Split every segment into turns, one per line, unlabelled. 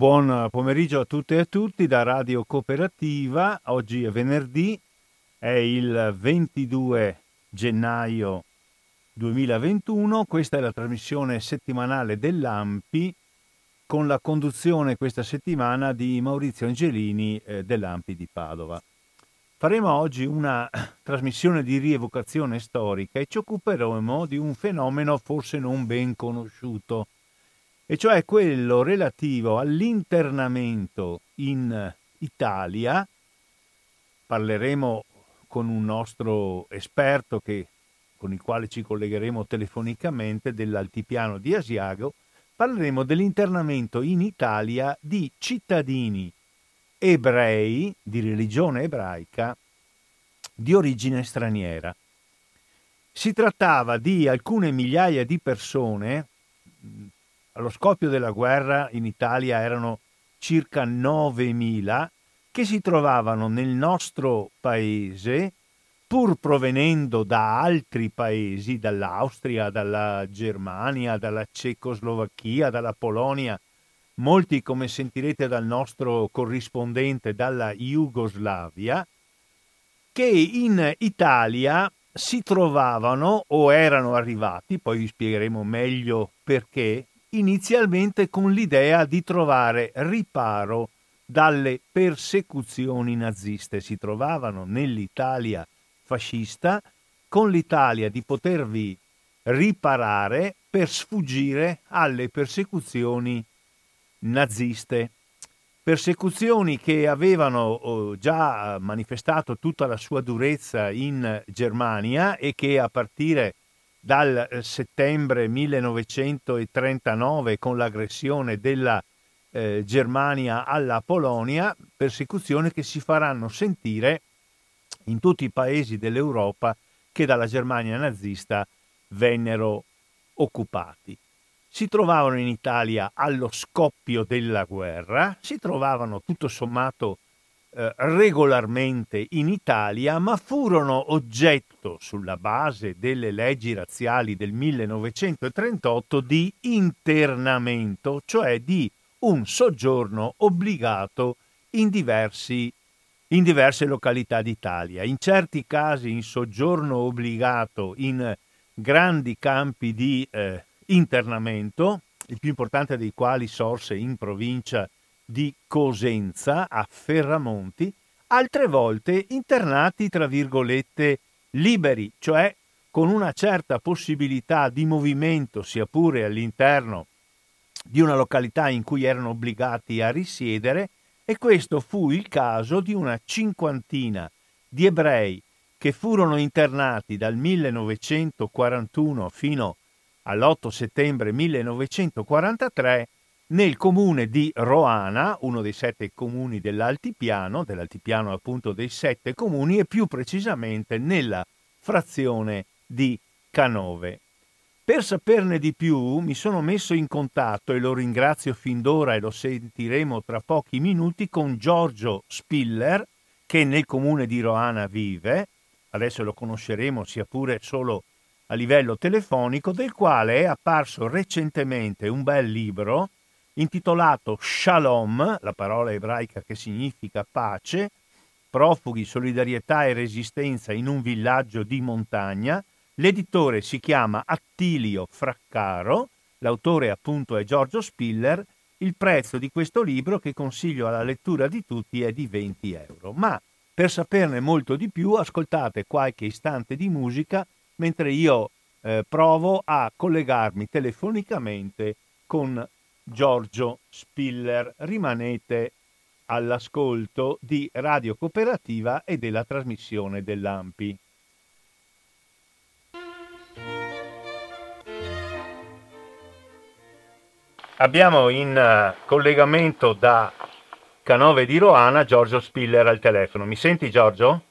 Buon pomeriggio a tutte e a tutti da Radio Cooperativa. Oggi è venerdì, è il 22 gennaio 2021. Questa è la trasmissione settimanale dell'AMPI con la conduzione questa settimana di Maurizio Angelini eh, dell'AMPI di Padova. Faremo oggi una trasmissione di rievocazione storica e ci occuperemo di un fenomeno forse non ben conosciuto e cioè quello relativo all'internamento in Italia. Parleremo con un nostro esperto che, con il quale ci collegheremo telefonicamente dell'altipiano di Asiago. Parleremo dell'internamento in Italia di cittadini ebrei di religione ebraica di origine straniera. Si trattava di alcune migliaia di persone allo scoppio della guerra in Italia erano circa 9.000 che si trovavano nel nostro paese pur provenendo da altri paesi, dall'Austria, dalla Germania, dalla Cecoslovacchia, dalla Polonia, molti come sentirete dal nostro corrispondente dalla Jugoslavia, che in Italia si trovavano o erano arrivati, poi vi spiegheremo meglio perché, inizialmente con l'idea di trovare riparo dalle persecuzioni naziste. Si trovavano nell'Italia fascista con l'Italia di potervi riparare per sfuggire alle persecuzioni naziste. Persecuzioni che avevano oh, già manifestato tutta la sua durezza in Germania e che a partire dal eh, settembre 1939 con l'aggressione della eh, Germania alla Polonia, persecuzioni che si faranno sentire in tutti i paesi dell'Europa che dalla Germania nazista vennero occupati. Si trovavano in Italia allo scoppio della guerra, si trovavano tutto sommato eh, regolarmente in Italia, ma furono oggetto, sulla base delle leggi razziali del 1938, di internamento, cioè di un soggiorno obbligato in, diversi, in diverse località d'Italia. In certi casi in soggiorno obbligato in grandi campi di eh, internamento, il più importante dei quali sorse in provincia di di Cosenza a Ferramonti, altre volte internati tra virgolette liberi, cioè con una certa possibilità di movimento, sia pure all'interno di una località in cui erano obbligati a risiedere, e questo fu il caso di una cinquantina di ebrei che furono internati dal 1941 fino all'8 settembre 1943 nel comune di Roana, uno dei sette comuni dell'Altipiano, dell'Altipiano appunto dei sette comuni, e più precisamente nella frazione di Canove. Per saperne di più mi sono messo in contatto, e lo ringrazio fin d'ora e lo sentiremo tra pochi minuti, con Giorgio Spiller, che nel comune di Roana vive, adesso lo conosceremo sia pure solo a livello telefonico, del quale è apparso recentemente un bel libro intitolato Shalom, la parola ebraica che significa pace, profughi, solidarietà e resistenza in un villaggio di montagna. L'editore si chiama Attilio Fraccaro, l'autore appunto è Giorgio Spiller. Il prezzo di questo libro, che consiglio alla lettura di tutti, è di 20 euro. Ma per saperne molto di più, ascoltate qualche istante di musica mentre io eh, provo a collegarmi telefonicamente con Giorgio Spiller. Rimanete all'ascolto di Radio Cooperativa e della trasmissione dell'AMPI. Abbiamo in uh, collegamento da Canove di Roana Giorgio Spiller al telefono. Mi senti Giorgio?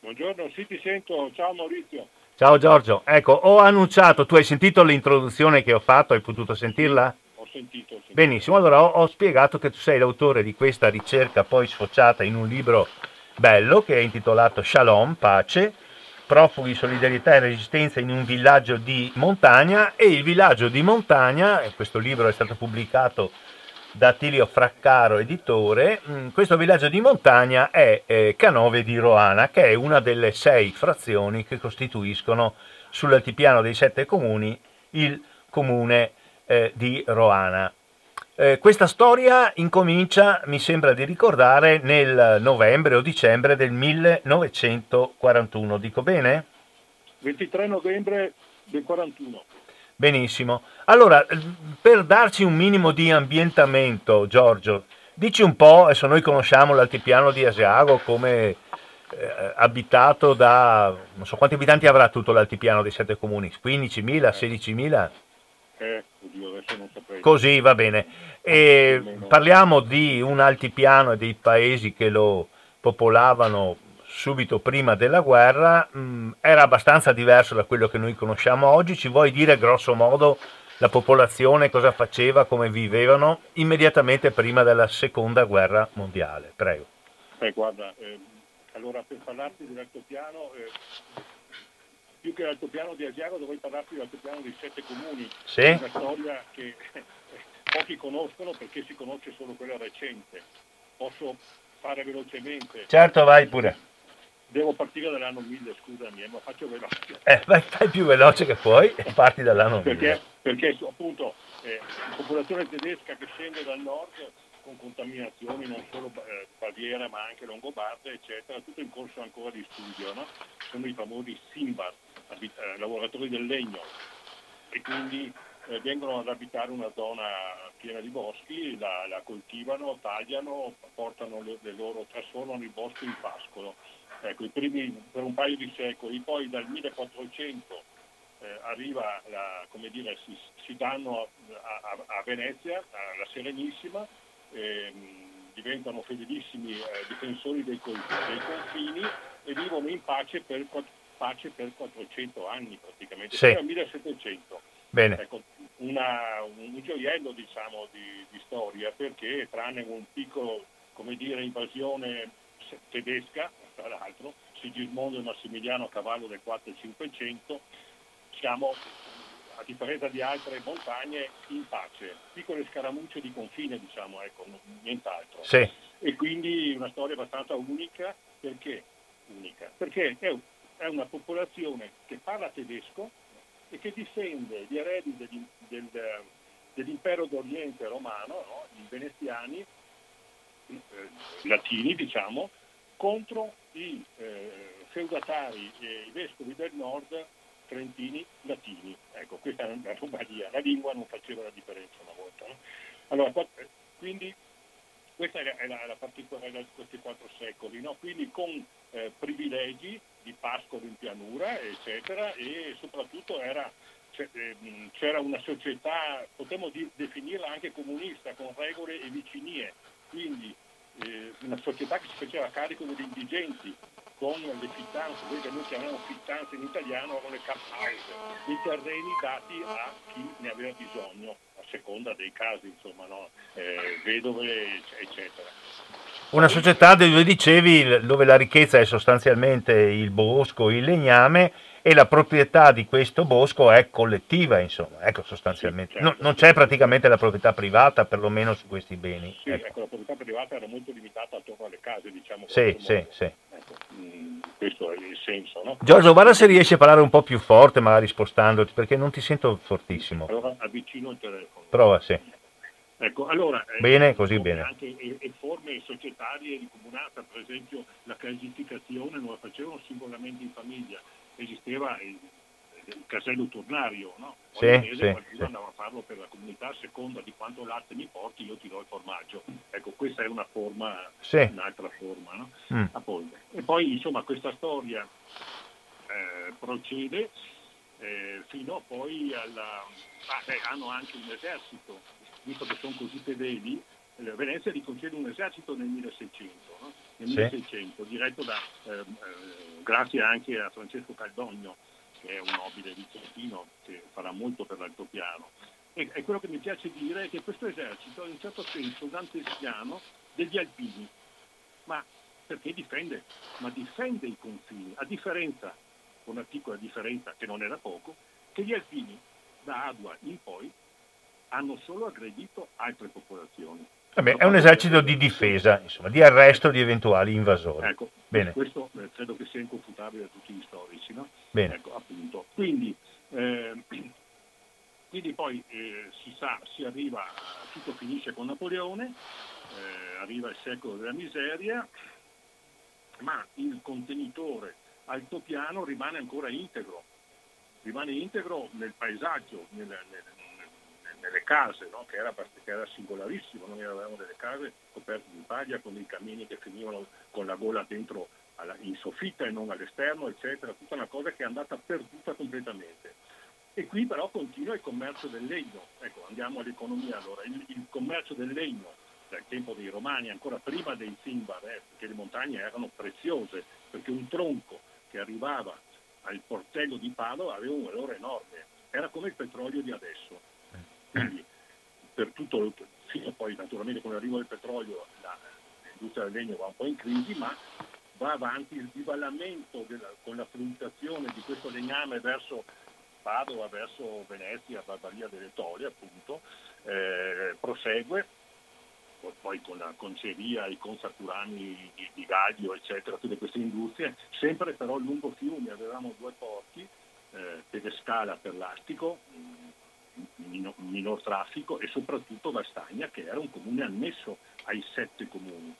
Buongiorno, sì ti sento. Ciao Maurizio.
Ciao Giorgio. Ecco, ho annunciato, tu hai sentito l'introduzione che ho fatto, hai potuto sentirla?
Sentito.
Benissimo, allora ho, ho, spiegato che tu sei l'autore di questa ricerca poi sfociata in un libro bello che è intitolato Shalom, pace, profughi, solidarietà e resistenza in un villaggio di montagna e il villaggio di montagna, questo libro è stato pubblicato da Attilio Fraccaro, editore. Mm, questo villaggio di montagna è eh, Canove di Roana, che è una delle sei frazioni che costituiscono sull'altipiano dei sette comuni il comune eh, di Roana. Eh, questa storia incomincia, mi sembra di ricordare, nel novembre o dicembre del 1941, dico bene?
23 novembre del 41.
Benissimo. Allora, per darci un minimo di ambientamento, Giorgio, dici un po', adesso noi conosciamo l'altipiano di Asiago come eh, abitato da, non so quanti abitanti avrà tutto l'altipiano dei sette comuni, 15.000, 16.000?
Eh,
Così va bene. E parliamo di un altipiano e dei paesi che lo popolavano subito prima della guerra, mm, era abbastanza diverso da quello che noi conosciamo oggi. Ci vuoi dire grosso modo la popolazione cosa faceva, come vivevano immediatamente prima della seconda guerra mondiale? Prego.
Eh, guarda, eh, allora per parlarti dell'altopiano, eh, più che l'altopiano di Asiago dovrei parlarti dell'altopiano dei sette comuni,
sì?
una storia che pochi conoscono perché si conosce solo quella recente. Posso fare velocemente?
Certo, vai pure.
Devo partire dall'anno 1000, scusami, eh, ma faccio veloce.
Eh, vai, fai più veloce che puoi e parti dall'anno 1000.
Perché, perché appunto eh, la popolazione tedesca che scende dal nord con contaminazioni non solo eh, Baviera ma anche Longobarda, eccetera, tutto in corso ancora di studio, no? sono i famosi Simbar, abit- eh, lavoratori del legno, e quindi eh, vengono ad abitare una zona piena di boschi, la, la coltivano, tagliano, portano le, le loro, trasformano il bosco in pascolo ecco, primi per un paio di secoli, poi dal 1400 eh, arriva, la, come dire, si, si danno a, a, a, Venezia, alla Serenissima, ehm, diventano fedelissimi eh, difensori dei, dei, confini e vivono in pace per, pace per 400 anni praticamente,
sì.
fino al 1700.
Bene.
Ecco, una, un gioiello diciamo, di, di, storia perché tranne un piccolo come dire, invasione tedesca tra l'altro, Sigismondo e Massimiliano a cavallo del 4 e 500, siamo a differenza di altre montagne in pace, piccole scaramucce di confine diciamo, ecco, nient'altro.
Sì.
E quindi una storia abbastanza unica perché, unica, perché è, è una popolazione che parla tedesco e che difende gli eredi degli, del, dell'impero d'Oriente romano, no? i veneziani, eh, latini diciamo, contro i eh, feudatari e i vescovi del nord trentini latini. Ecco, questa è la Romania, la lingua non faceva la differenza una volta. No? Allora, quindi questa è la, la particolarità di questi quattro secoli, no? quindi con eh, privilegi di pascolo in pianura, eccetera, e soprattutto era, ehm, c'era una società, potremmo definirla anche comunista, con regole e vicinie, quindi eh, una società che si faceva carico degli indigenti con le fittanze, quelli che noi chiamiamo fittanze in italiano, erano le campagge, dei terreni dati a chi ne aveva bisogno, a seconda dei casi, insomma, no? eh, vedove, eccetera.
Una società dove dicevi dove la ricchezza è sostanzialmente il bosco, il legname e la proprietà di questo bosco è collettiva, insomma, ecco sostanzialmente. Sì, certo. no, non c'è praticamente la proprietà privata, perlomeno su questi beni.
Sì, ecco. ecco la proprietà privata era molto limitata attorno alle case, diciamo.
Sì, sì, sì.
Questo è il senso, no?
Giorgio, guarda se riesci a parlare un po' più forte, magari spostandoti, perché non ti sento fortissimo.
Allora avvicino il telefono.
Prova, sì.
Ecco, allora,
eh, bene, così bene.
Anche e, e forme societarie di comunata, per esempio la casificazione non la facevano singolarmente in famiglia, esisteva il casello turnario, no?
Sì, mese, sì,
qualcuno
sì.
andava a farlo per la comunità a seconda di quanto latte mi porti io ti do il formaggio. Ecco, questa è una forma,
sì.
un'altra forma. No?
Mm.
E poi insomma questa storia eh, procede eh, fino poi alla... Ah, beh, hanno anche un esercito, visto che sono così fedeli, eh, Venezia gli concede un esercito nel 1600, no? nel
Sì.
1600 diretto da, eh, eh, grazie anche a Francesco Caldogno, che è un nobile vicentino che farà molto per l'altopiano. E, e quello che mi piace dire è che questo esercito è in un certo senso dantesiano degli alpini, ma perché difende? Ma difende i confini, a differenza, una piccola differenza che non era poco, che gli alpini da Adua in poi hanno solo aggredito altre popolazioni.
Vabbè, è un esercito di difesa, insomma, di arresto di eventuali invasori.
Ecco, Bene. questo eh, credo che sia inconfutabile a tutti gli storici, no?
Bene.
Ecco, appunto. Quindi, eh, quindi poi eh, si sa, si arriva, tutto finisce con Napoleone, eh, arriva il secolo della miseria, ma il contenitore altopiano rimane ancora integro, rimane integro nel paesaggio, nel, nel, nelle case, no? che, era, che, era, singolarissimo, noi avevamo delle case coperte di paglia con i camini che finivano con la gola dentro alla, in soffitta e non all'esterno, eccetera, tutta una cosa che è andata perduta completamente. E qui però continua il commercio del legno. Ecco, andiamo all'economia allora. Il, il commercio del legno dal tempo dei Romani, ancora prima dei Zimbar, eh, perché le montagne erano preziose, perché un tronco che arrivava al portello di Padova aveva un valore enorme, era come il petrolio di adesso. Per tutto, fino poi naturalmente con l'arrivo del petrolio la, l'industria del legno va un po' in crisi, ma va avanti il divallamento della, con la fruttazione di questo legname verso Padova, verso Venezia, Barbaria delle Torie appunto, eh, prosegue poi con la conceria, i consaturani di, di Gaglio, eccetera, tutte queste industrie, sempre però lungo fiumi, avevamo due porti, eh, Pedescala per l'astico, minor, minor traffico e soprattutto Vastagna che era un comune annesso ai sette comuni.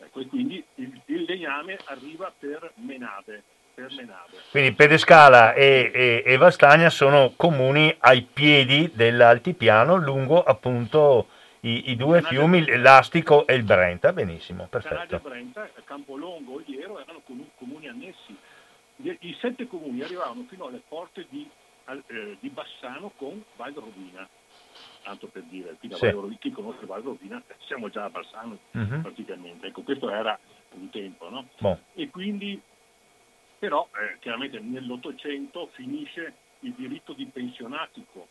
Ecco, e quindi il, il legname arriva per Menade, per Menade.
Quindi Pedescala e, e, e, Vastagna sono comuni ai piedi dell'altipiano lungo appunto i, i due Canale fiumi, l'Astico e il Brenta, benissimo, perfetto.
Canale Brenta, Campolongo, Oliero erano comuni annessi. I sette comuni arrivavano fino alle porte di eh, di Bassano con Val Rovina. Tanto per dire, qui da sì. Val Rovina, chi conosce Val Rovina, siamo già a Bassano uh-huh. praticamente. Ecco, questo era un tempo, no?
Bon.
E quindi, però, eh, chiaramente nell'Ottocento finisce il diritto di pensionatico,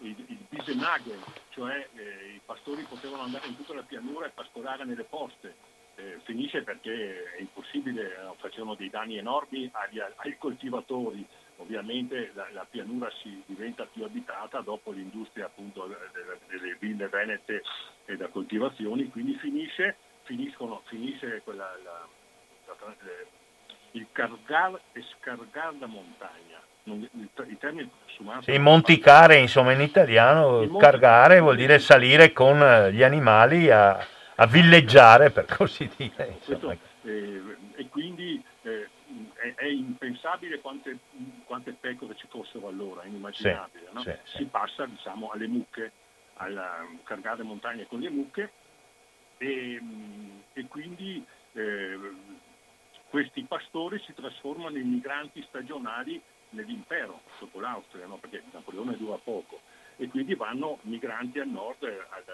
il, il Bisenagel, cioè eh, i pastori potevano andare in tutta la pianura e pastorare nelle poste. Eh, finisce perché è impossibile, eh, facevano dei danni enormi agli, ai coltivatori, ovviamente la, la, pianura si diventa più abitata dopo l'industria appunto delle, delle ville venete e da coltivazioni, quindi finisce, finisce quella, la, la, il cargar e scargar la montagna. Non, il, il termine
sì, monticare insomma in italiano, monti, cargare vuol dire salire con gli animali a, a villeggiare per così dire.
Questo, eh, e quindi eh, è, è, impensabile quante, quante, pecore ci fossero allora, è inimmaginabile. Sì, no? sì, si passa diciamo, alle mucche, a cargare montagne con le mucche e, e quindi eh, questi pastori si trasformano in migranti stagionali nell'impero, dopo l'Austria, no? perché Napoleone dura poco, e quindi vanno migranti al nord ad,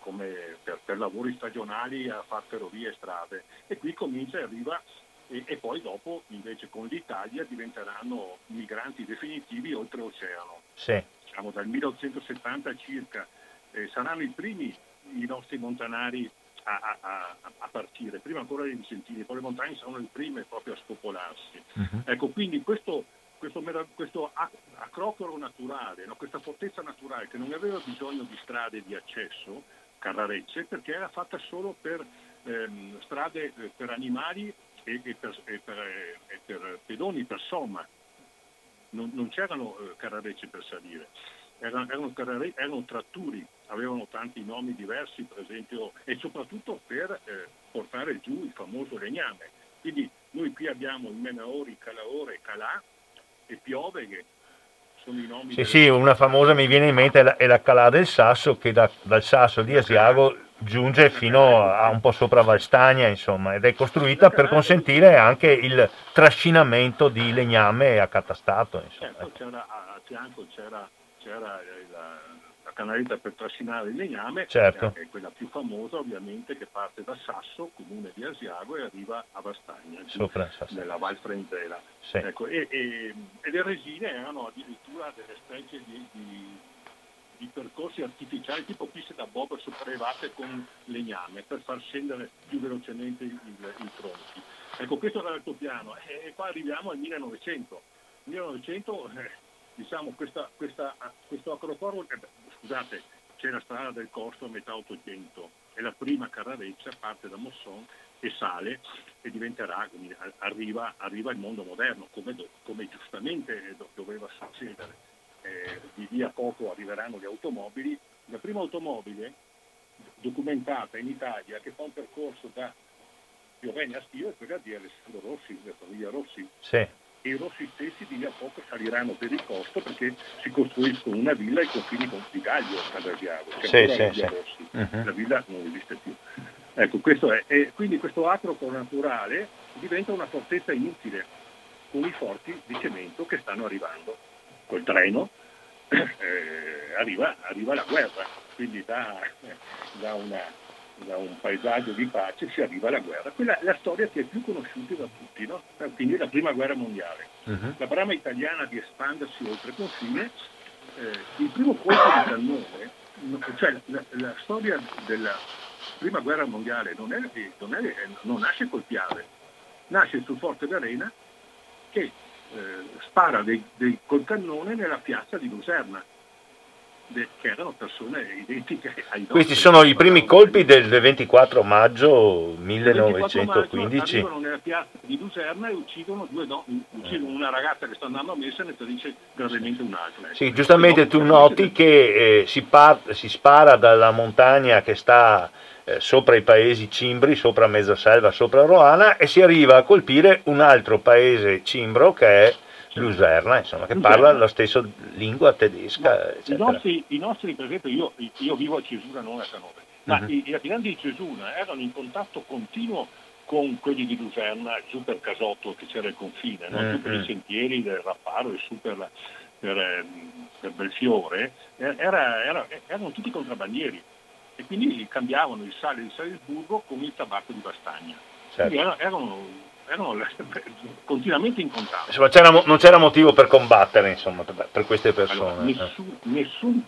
come per, per, lavori stagionali a fare ferrovie e strade. E qui comincia e arriva e, e, poi dopo invece con l'Italia diventeranno migranti definitivi oltreoceano.
Sì.
Siamo dal 1870 circa, eh, saranno i primi i nostri montanari a, a, a, partire, prima ancora dei vicentini, poi le montagne saranno le prime proprio a spopolarsi. Uh-huh. Ecco, quindi questo, questo, questo acrocoro naturale, no? questa fortezza naturale che non aveva bisogno di strade di accesso, Carrarecce, perché era fatta solo per ehm, strade eh, per animali e, e, per, e, per, e per, pedoni, per somma. Non, non c'erano eh, carrarecce per salire, erano, erano, carrare, erano, tratturi, avevano tanti nomi diversi, per esempio, e soprattutto per eh, portare giù il famoso legname. Quindi noi qui abbiamo il Menaori, Calaore, Calà e Piove che sono i nomi.
Sì, sì, una famosa mi viene in mente è la, è la Calà del Sasso che da, dal Sasso di Asiago giunge fino a un po' sopra Valstagna, insomma, ed è costruita per consentire anche il trascinamento di legname accatastato. Insomma.
Certo, c'era, a fianco c'era, c'era la, la, canaletta per trascinare il legname,
certo.
che è quella più famosa ovviamente, che parte da Sasso, comune di Asiago, e arriva a Vastagna,
sopra
nella Val Frentela.
Sì.
Ecco, e, e, e, le resine erano addirittura delle specie di, di di percorsi artificiali tipo piste da bob sopraelevate con legname per far scendere più velocemente i, tronchi. Ecco, questo era l'altopiano e, qua arriviamo al 1900. 1900, eh, diciamo, questa, questa, questo acroporo, eh, scusate, c'è la strada del costo a metà 800 e la prima carrareccia parte da Mosson e sale e diventerà, arriva, arriva il mondo moderno, come, come giustamente doveva succedere. Eh, di lì a poco arriveranno le automobili. La prima automobile documentata in Italia che fa un percorso da Piovene a Schio è quella di Alessandro Rossi, della famiglia Rossi.
Sì
e i rossi stessi di lì a poco saliranno per il costo perché si costruiscono una villa ai confini con Figaglio a Cadaviavo,
cioè sì, sì, sì.
Rossi. Uh-huh. la villa non esiste più. Ecco, questo è. E quindi questo acropo naturale diventa una fortezza inutile con i forti di cemento che stanno arrivando. Col treno eh, arriva, arriva, la guerra, quindi da, da una da un paesaggio di pace si arriva alla guerra. Quella è la storia che è più conosciuta da tutti, no? quindi la prima guerra mondiale. Uh-huh. La brama italiana di espandersi oltre confine, eh, il primo colpo di cannone, cioè la, la, storia della prima guerra mondiale non, è, non, è, non nasce col Piave, nasce sul Forte d'Arena che eh, spara dei, dei, col cannone nella piazza di Luserna che erano persone identiche ai nostri.
Questi sono i primi colpi del 24 maggio 1915.
arrivano nella piazza di Luserna e uccidono, due donne, uccidono una ragazza che sta andando a messa e ne tradisce gravemente un'altra.
Sì, giustamente tu noti che eh, si, part, si, spara dalla montagna che sta eh, sopra i paesi cimbri, sopra Mezzaselva, sopra Roana e si arriva a colpire un altro paese cimbro che è Luserna, insomma, che parla la stessa lingua tedesca.
I nostri, I, nostri, per esempio, io, io, vivo a Cesuna, non a Canove, ma uh-huh. i, i abitanti di Cesuna erano in contatto continuo con quelli di Luserna, giù per Casotto, che c'era il confine, no? uh-huh. giù per i sentieri del Rapparo e su per, la, per, ehm, per Belfiore, era, era, erano tutti contrabbandieri e quindi cambiavano il sale di Salisburgo con il tabacco di Bastagna. Certo. Quindi erano, erano erano continuamente in contatto.
Insomma, c'era, non c'era motivo per combattere insomma, per, queste persone. Allora,
nessun, nessun,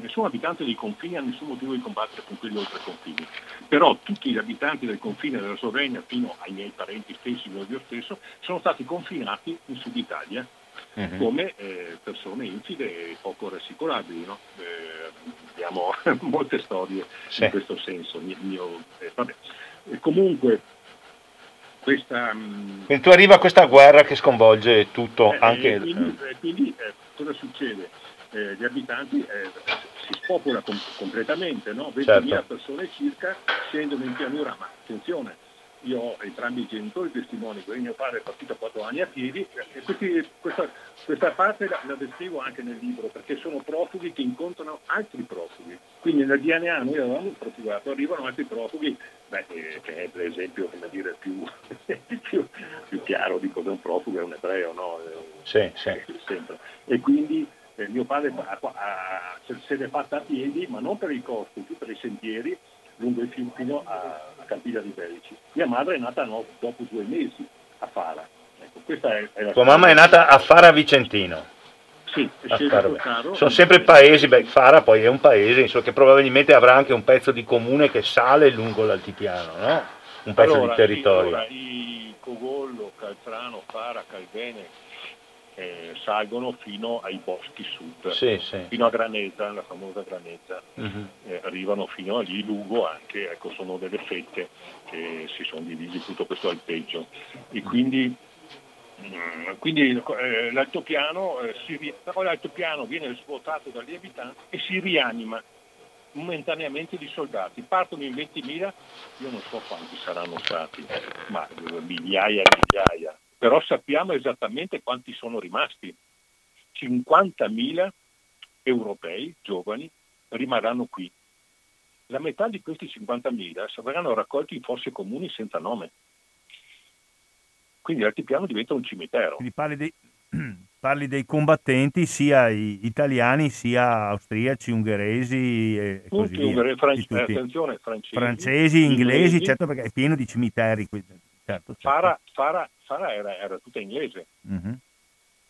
nessun, abitante dei confini ha nessun motivo di combattere con quelli oltre i confini. Però tutti gli abitanti del confine della Slovenia, fino ai miei parenti stessi, io stesso, sono stati confinati in Sud Italia uh-huh. come eh, persone infide e poco rassicurabili. No? Eh, abbiamo molte storie sì. in questo senso. Mio, mio, eh, comunque questa...
Mm, quindi tu arriva questa guerra che sconvolge tutto,
eh,
anche...
Eh, quindi, eh, quindi cosa succede? Gli abitanti si spopola com- completamente, no? 20.000 certo. persone circa scendono in pianura, ma attenzione, io ho entrambi i genitori testimoni, quindi mio padre è partito a quattro anni a piedi e questi, questa, questa, parte la, la, descrivo anche nel libro perché sono profughi che incontrano altri profughi. Quindi nel DNA noi avevamo un profugato, arrivano altri profughi, beh, eh, che è per esempio come dire, più, più, più chiaro di cosa è un profugo, è un ebreo, no?
Sì, sì.
Sempre. E quindi eh, mio padre ha, ha, se l'è fatta a piedi, ma non per i costi, più per i sentieri lungo il fiume fino a, a Campiglia di Berici. Mia madre è nata no, dopo due mesi a Fara. Ecco, è, è
Tua mamma è nata a Fara Vicentino?
Sì,
Sono sempre paesi, beh, Fara poi è un paese insomma, che probabilmente avrà anche un pezzo di comune che sale lungo l'altipiano, no? un pezzo
allora,
di territorio.
Allora, i Cogollo, Caltrano, Fara, Calvene, eh, salgono fino ai boschi sud,
sì, sì.
fino a Graneta, la famosa Graneta, uh-huh. eh, arrivano fino a lì, Lugo anche, ecco, sono delle fette che si sono divisi tutto questo alpeggio. E quindi, mh, mm, quindi eh, l'altopiano, eh, si, però l'altopiano viene svuotato dagli abitanti e si rianima momentaneamente di soldati. Partono in 20.000, io non so quanti saranno stati, ma migliaia e migliaia però sappiamo esattamente quanti sono rimasti. 50.000 europei giovani rimarranno qui. La metà di questi 50.000 saranno raccolti in fosse comuni senza nome. Quindi l'altipiano diventa un cimitero.
Quindi parli dei, parli dei combattenti sia italiani sia austriaci, ungheresi e tutti, così
via. Fran- attenzione, francesi,
francesi inglesi, inglesi, certo perché è pieno di cimiteri. Certo, certo.
Fara, Fara, Fara era, era, tutta inglese. Uh-huh.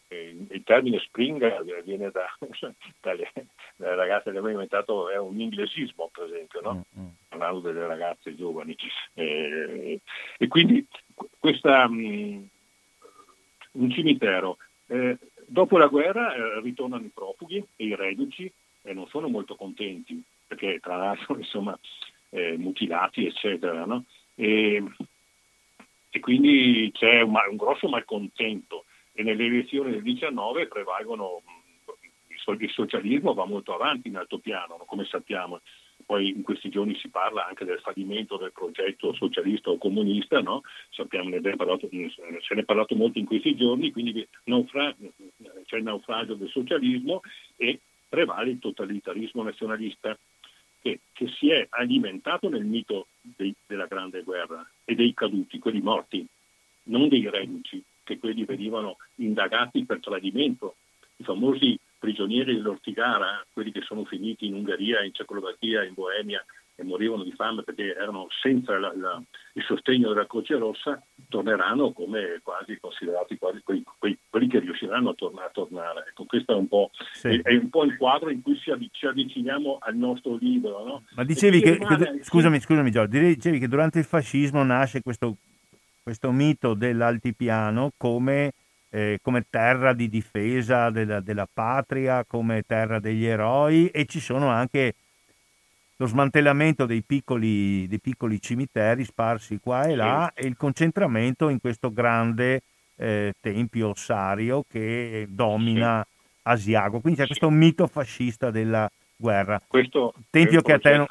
Il termine spring viene da, dalle, dalle ragazze che abbiamo inventato, è un inglesismo per esempio, no? uh-huh. parlando delle ragazze giovani. E, e quindi questa, um, un cimitero. Eh, dopo la guerra eh, ritornano i profughi e i reduci e non sono molto contenti, perché tra l'altro insomma eh, mutilati eccetera, no? e, e, quindi c'è un, un, grosso malcontento e nelle elezioni del 19 prevalgono, il socialismo va molto avanti in altopiano, no? come sappiamo, poi in questi giorni si parla anche del fallimento del progetto socialista o comunista, no? Sappiamo, ne parlato, se ne è parlato molto in questi giorni, quindi naufra- c'è il naufragio del socialismo e prevale il totalitarismo nazionalista che, che si è alimentato nel mito dei, della grande guerra e dei caduti, quelli morti, non dei reduci, che quelli venivano indagati per tradimento. I famosi prigionieri dell'Ortigara, quelli che sono finiti in Ungheria, in Cecoslovacchia, in Boemia e morivano di fame perché erano senza la, la, il sostegno della Croce Rossa, torneranno come quasi considerati quasi quei, quelli che riusciranno a, torna, a tornare. Ecco, questo è un, sì. è, è un, po', il quadro in cui ci avviciniamo al nostro libro. No?
Ma dicevi che, che, scusami, scusami Giorgio, dicevi che durante il fascismo nasce questo, questo mito dell'altipiano come eh, come terra di difesa della, della, patria, come terra degli eroi e ci sono anche lo smantellamento dei piccoli, dei piccoli cimiteri sparsi qua e là sì. e il concentramento in questo grande eh, tempio ossario che domina sì. Asiago. Quindi c'è sì. questo mito fascista della, guerra.
Questo
tempio che, non,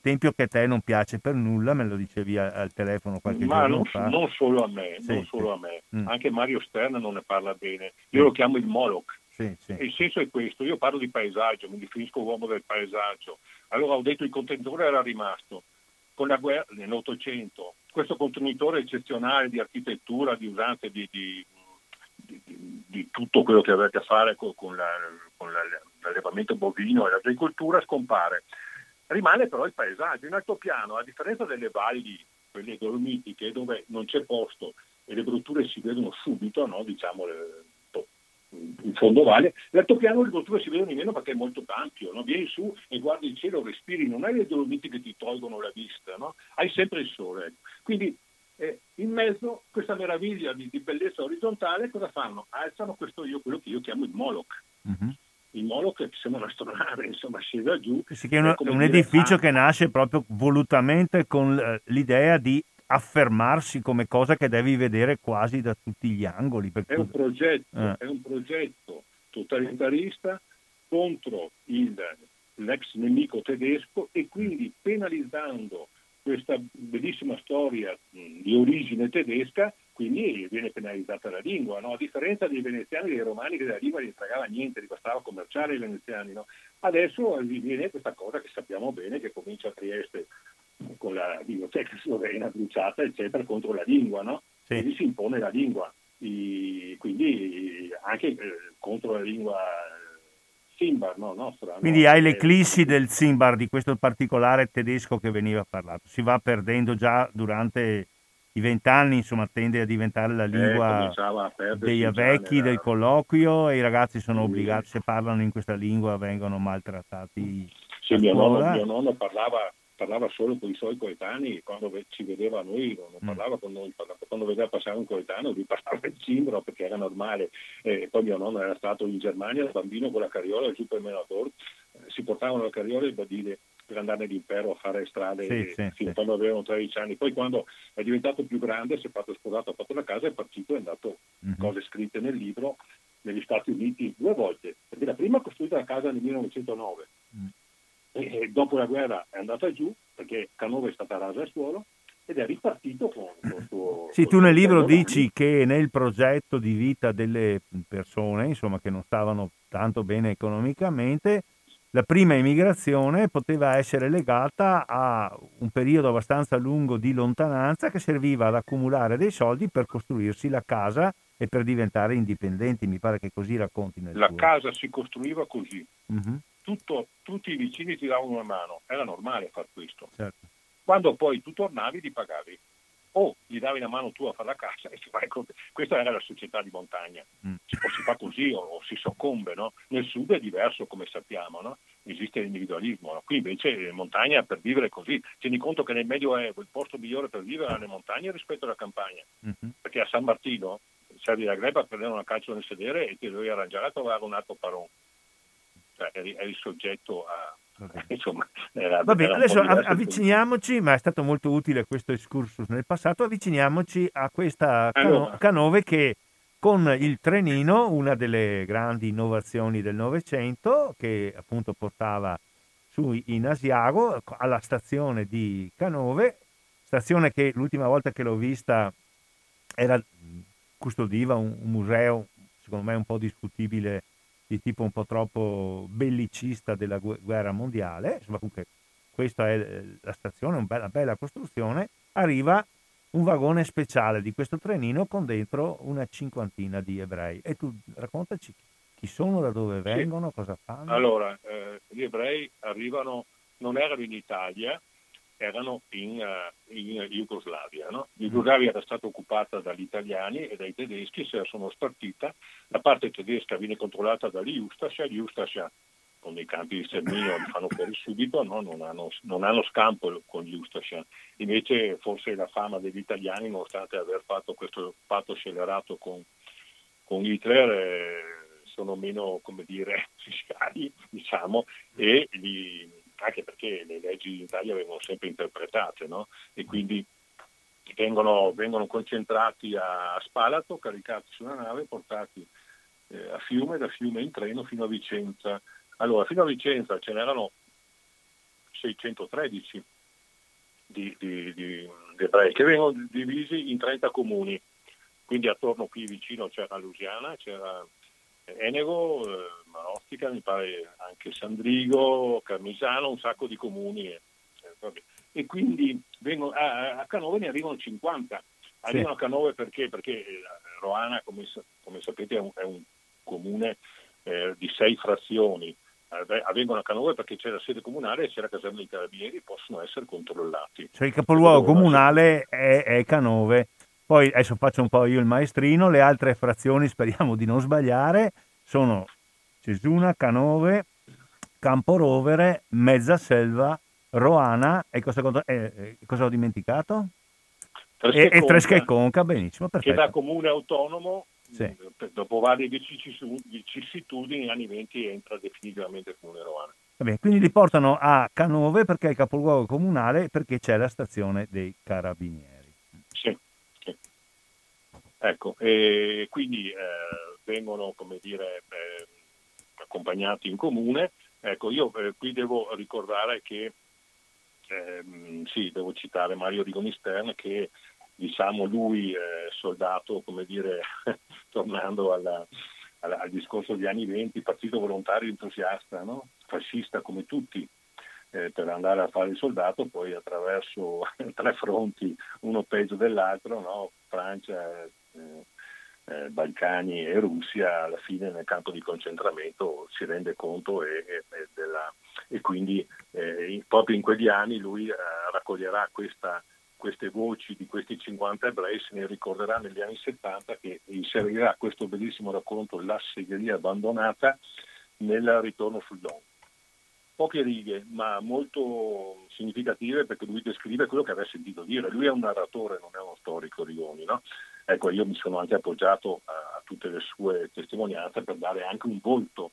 tempio che, a te non, piace per nulla, me lo dicevi al, telefono qualche
Ma
giorno
non,
fa.
non solo a me, solo a me. Mm. anche Mario Stern non ne parla bene. Io mm. lo chiamo il Moloch. Sì. Il senso è questo, io parlo di paesaggio, mi definisco uomo del paesaggio. Allora ho detto il contenitore era rimasto. Con la guerra nell'Ottocento, questo contenitore eccezionale di architettura, di usanze, di, di, di, di tutto quello che avete a fare con, con, la, con la, l'allevamento bovino e l'agricoltura scompare. Rimane però il paesaggio. In altopiano, a differenza delle valli, quelle dolomitiche, dove non c'è posto e le brutture si vedono subito, no? diciamo, in fondo valle, l'altopiano le brutture si vedono di meno perché è molto ampio, no? vieni su e guardi il cielo, respiri, non hai le dolomiti che ti tolgono la vista, no? hai sempre il sole. Quindi eh, in mezzo questa meraviglia di, di, bellezza orizzontale cosa fanno? Alzano questo io, quello che io chiamo il Moloch. Uh-huh il Moloch sembra un'astronave, insomma, scesa giù.
Sì, che è un, un edificio ah, che nasce proprio volutamente con eh, l'idea di affermarsi come cosa che devi vedere quasi da tutti gli angoli.
È un, progetto, eh. è, un progetto, totalitarista contro il, l'ex nemico tedesco e quindi penalizzando questa bellissima storia di origine tedesca quindi viene penalizzata la lingua, no? a differenza dei veneziani e dei romani che della lingua gli fregava niente, gli bastava commerciare i veneziani. No? Adesso viene questa cosa che sappiamo bene, che comincia a Trieste con la biblioteca slovena bruciata, eccetera, contro la lingua, no? Sì. quindi si impone la lingua, I, quindi anche eh, contro la lingua Zimbar, no, nostra.
Quindi hai l'eclissi del Zimbar, di questo particolare tedesco che veniva parlato. Si va perdendo già durante i vent'anni insomma tende a diventare la eh, lingua eh, dei vecchi del colloquio e i ragazzi sono obbligati, se parlano in questa lingua vengono maltrattati.
Sì, mio nonno, mio nonno, parlava, parlava solo con i suoi coetanei, quando ci vedeva a noi non mm. parlava con noi, quando vedeva passare un coetaneo lui parlava il cimbro perché era normale. E poi mio nonno era stato in Germania da bambino con la carriola giù per Menator, eh, si portavano la carriola e il badile per andare nell'impero a fare strade sì, sì, fino a quando avevano 13 anni. Poi quando è diventato più grande, si è fatto sposato, ha fatto la casa, è partito, è andato mm-hmm. cose scritte nel libro negli Stati Uniti due volte, perché la prima ha costruito la casa nel 1909 mm. E, e, dopo la guerra è andata giù perché Canova è stata rasa al suolo ed è ripartito con, con il suo...
Sì, tu nel libro dici che nel progetto di vita delle persone, insomma, che non stavano tanto bene economicamente, la prima emigrazione poteva essere legata a un periodo abbastanza lungo di lontananza che serviva ad accumulare dei soldi per costruirsi la casa e per diventare indipendenti. Mi pare che così racconti nel
La
tuo.
casa si costruiva così. Uh-huh. Tutto, tutti i vicini ti davano una mano, era normale far questo. Certo. Quando poi tu tornavi li pagavi o gli davi una mano tu a fare la cassa e ti fai questa era la società di montagna mm. o si fa così o, o si soccombe no? nel sud è diverso come sappiamo no? esiste l'individualismo no? qui invece in montagna per vivere così tieni conto che nel Medioevo il posto migliore per vivere era le montagne rispetto alla campagna mm-hmm. perché a San Martino servi la greba per prendere una calcio nel sedere e ti devi arrangiare a trovare un altro paron cioè, eri, eri soggetto a,
Vabbè.
insomma, era,
Va bene,
era un
adesso avviciniamoci, ma è stato molto utile questo excursus nel passato, avviciniamoci a questa
Allora.
canove che con il trenino, una delle grandi innovazioni del Novecento, che appunto portava su in Asiago alla stazione di Canove, stazione che l'ultima volta che l'ho vista era custodiva un, un museo, secondo me un po' discutibile, di tipo un po' troppo bellicista della gu- guerra mondiale. Insomma, comunque questa è eh, la stazione, una bella, bella costruzione. Arriva un vagone speciale di questo trenino con dentro una cinquantina di ebrei. E tu raccontaci chi sono, da dove vengono, cosa fanno.
Allora, eh, gli ebrei arrivano, non erano in Italia, erano in, eh, in Jugoslavia. No? Jugoslavia era stata occupata dagli italiani e dai tedeschi, se la sono spartita. La parte tedesca viene controllata dagli Ustascia, gli Ustascia con i campi di sterminio li fanno fuori subito, no? non, hanno, non hanno scampo con gli Ustascia. Invece forse la fama degli italiani, nonostante aver fatto questo patto scellerato con, con Hitler, eh, sono meno, come dire, fiscali, diciamo, e gli, anche perché le leggi in Italia vengono sempre interpretate, no? E quindi vengono, vengono concentrati a Spalato, caricati su una nave, portati eh, a Fiume, da Fiume in treno fino a Vicenza. Allora, fino a Vicenza ce n'erano 613 di, di, di, di ebrei che vengono divisi in 30 comuni, quindi attorno qui vicino c'era Lusiana, c'era Enego, eh, Marostica, mi pare anche Sandrigo, Carmisano, un sacco di comuni. eh, vabbè. e quindi vengono, a, a Canove ne arrivano 50. Arrivano a Canove perché? Perché eh, Roana, come, come sapete, è un, è un comune eh, di sei frazioni. Eh, Avvengono a Canove perché c'è la sede comunale e c'è la caserma dei carabinieri, possono essere controllati.
Cioè il capoluogo comunale è, è Canove. Poi adesso faccio un po' io il maestrino, le altre frazioni speriamo di non sbagliare, sono Cesuna, Canove, Camporovere, Mezzaselva, Roana e cosa, eh, eh, cosa ho dimenticato?
Tresca
E, e Tresca e Conca, benissimo,
che
perfetto.
da comune autonomo,
Sì.
per- dopo varie vicissi- vicissitudini, anni 20 entra definitivamente il comune Roana.
Quindi li portano a Canove perché è il capoluogo comunale perché c'è la stazione dei carabinieri.
Ecco, e quindi eh, vengono, come dire, eh, accompagnati in comune. Ecco, io eh, qui devo ricordare che, ehm, sì, devo citare Mario Rigoni Stern che, diciamo, lui, eh, soldato, come dire, tornando alla- alla- al discorso degli anni 20, partito volontario entusiasta, no? fascista come tutti, eh, per andare a fare il soldato, poi attraverso tre fronti, uno peggio dell'altro, no? Francia, eh, eh, Balcani e Russia, alla fine nel campo di concentramento si rende conto e, e- e della- e quindi eh, proprio in quegli anni lui eh, raccoglierà questa- queste voci di questi 50 ebrei, se ne ricorderà negli anni 70 che inserirà questo bellissimo racconto La segheria abbandonata nel ritorno sul Don poche righe, ma molto significative perché lui descrive quello che aveva sentito dire. Lui è un narratore, non è uno storico, Rigoni. No? Ecco, io mi sono anche appoggiato a, tutte le sue testimonianze per dare anche un volto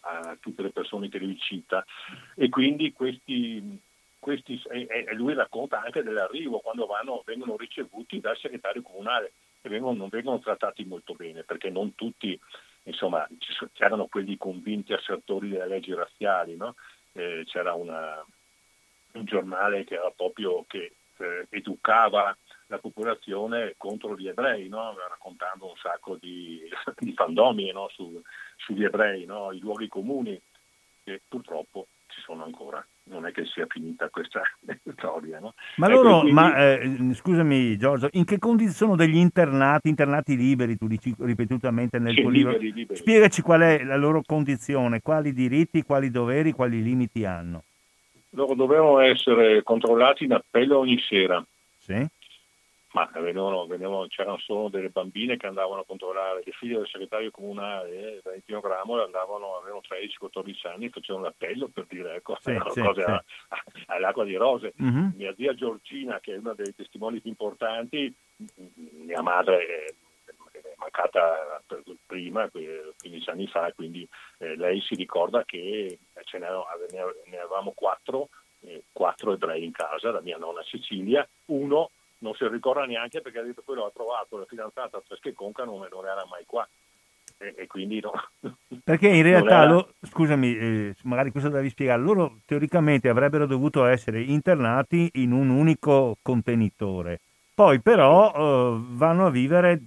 a tutte le persone che lui cita e quindi questi, questi e, lui racconta anche dell'arrivo quando vanno, vengono ricevuti dal segretario comunale e vengono- non vengono trattati molto bene perché non tutti insomma c'erano quelli convinti assertori delle leggi razziali no? Eh, c'era una- un giornale che era proprio che eh, educava la popolazione contro gli ebrei, no? raccontando un sacco di, di fandomi no? Su- sugli ebrei, no? i luoghi comuni che purtroppo ci sono ancora. Non è che sia finita questa storia. No?
Ma
Ecco,
loro,
quindi-
ma eh, scusami Giorgio, in che condizioni sono degli internati, internati liberi, tu dici ripetutamente nel
Sì,
tuo libro?
liberi, liberi.
Spiegaci qual è la loro condizione, quali diritti, quali doveri, quali limiti hanno.
Loro dovevano essere controllati in appello ogni sera.
Sì?
Ma venivano- venivano- c'erano solo delle bambine che andavano a controllare, le figlie del segretario comunale eh, Valentino Gramo andavano, avevano 13-14 anni, facevano l'appello per dire ecco,
Sì, sì,
cose
sì.
a- a- all'acqua di rose.
Mhm.
Mia zia Giorgina, che è una dei testimoni più importanti, mia madre è, è bloccata prima, 15 anni fa, quindi eh, lei si ricorda che ce ne, ne avevamo quattro, eh, quattro ebrei in casa, la mia nonna Cecilia, uno non si ricorda neanche perché ha detto quello ha trovato la fidanzata a Tresche-Conca non, non era mai qua. E, e quindi no.
Perché in realtà, era... lo, scusami, eh, magari questo devi spiegare, loro teoricamente avrebbero dovuto essere internati in un unico contenitore, poi però eh, vanno a vivere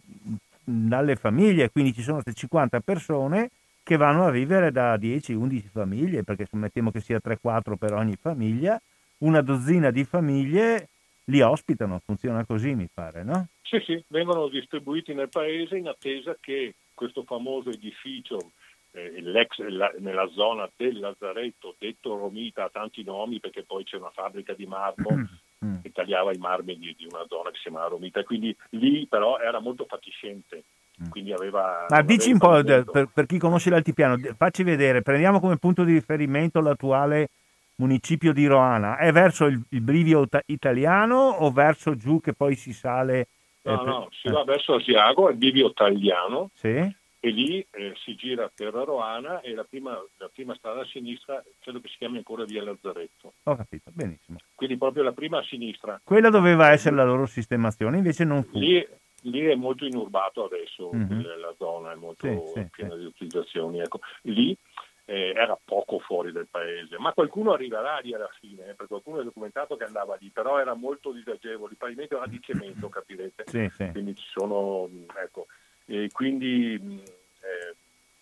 dalle famiglie, quindi ci sono queste 50 persone che vanno a vivere da 10-11 famiglie, perché mettiamo che sia 3-4 per ogni famiglia, una dozzina di famiglie li ospitano, funziona così mi pare, no?
Sì, sì, vengono distribuiti nel paese in attesa che questo famoso edificio eh, la, nella zona del Lazzaretto, detto Romita, ha tanti nomi perché poi c'è una fabbrica di marmo mm, mm. che tagliava i marmi di, di, una zona che si chiamava Romita, quindi lì però era molto fatiscente. Mm. Quindi aveva,
Ma dici un po' per, per, chi conosce l'altipiano, facci vedere, prendiamo come punto di riferimento l'attuale municipio di Roana, è verso il, il brivio italiano o verso giù che poi si sale?
No, eh, no, si va verso Asiago, il brivio italiano.
Sì.
E lì eh, si gira per Roana e la prima, la prima, strada a sinistra credo che si chiami ancora via Lazzaretto.
Ho capito, benissimo.
Quindi proprio la prima a sinistra.
Quella doveva essere la loro sistemazione, invece non fu.
Lì, lì è molto inurbato adesso, mm-hmm. la zona è molto sì, piena sì, di utilizzazioni. Ecco. Lì eh, era poco fuori del paese, ma qualcuno arriverà lì alla fine, eh, perché qualcuno è documentato che andava lì, però era molto disagevole, il pavimento era di cemento, capirete?
Sì, sì.
Quindi ci sono, ecco, e quindi eh,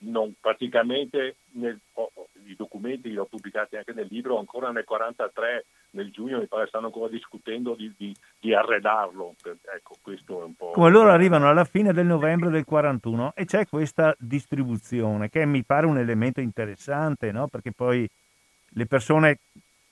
non, praticamente nel, oh, i documenti li ho pubblicati anche nel libro, ancora nel 1943, nel giugno mi pare stanno ancora discutendo di, di, di arredarlo, ecco questo è un po'...
Come loro arrivano alla fine del novembre del 41 e c'è questa distribuzione che mi pare un elemento interessante, no? perché poi le persone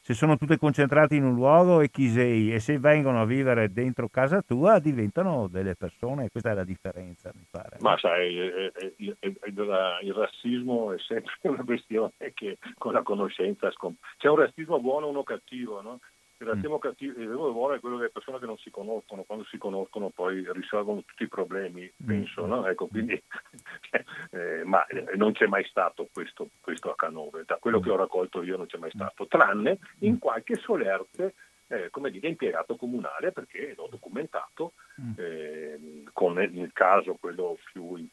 se sono tutte concentrate in un luogo e chi sei e se vengono a vivere dentro casa tua diventano delle persone, questa è la differenza mi pare.
Ma sai, il, il, il razzismo è sempre una questione che con la conoscenza scom- c'è un razzismo buono e uno cattivo, no? Il razzismo mm. cattivo, il buono è quello delle persone che non si conoscono, quando si conoscono poi risolvono tutti i problemi, mm. penso, no? Ecco, quindi, eh, ma eh, non c'è mai stato questo, questo a Canove, da quello che ho raccolto io non c'è mai stato, tranne in qualche solerte eh, come dire, impiegato comunale perché l'ho documentato eh, con il caso quello più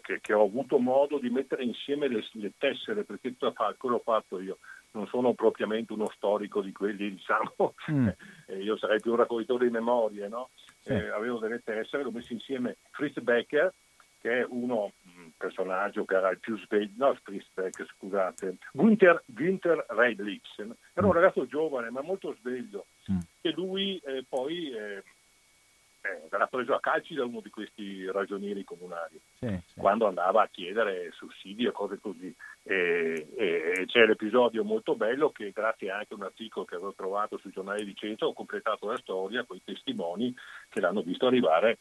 che, che, ho avuto modo di mettere insieme le, le tessere perché quello l'ho fatto io non sono propriamente uno storico di quelli, diciamo, mm. Eh, io sarei più un raccoglitore di memorie, no? Sì. Eh, avevo delle tessere, l'ho messo insieme Fritz Becker, che è uno un personaggio che era il più sveglio, no Fritz Becker, scusate, Günther, Günther Reidlitz, era un mm. ragazzo giovane ma molto sveglio, mm. e lui eh, poi eh, eh, verrà preso a calci da uno di questi ragionieri comunali sì, sì. quando andava a chiedere sussidi e cose così. E, e, c'è l'episodio molto bello che grazie anche a un articolo che avevo trovato sul giornale di Vicenza ho completato la storia con i testimoni che l'hanno visto arrivare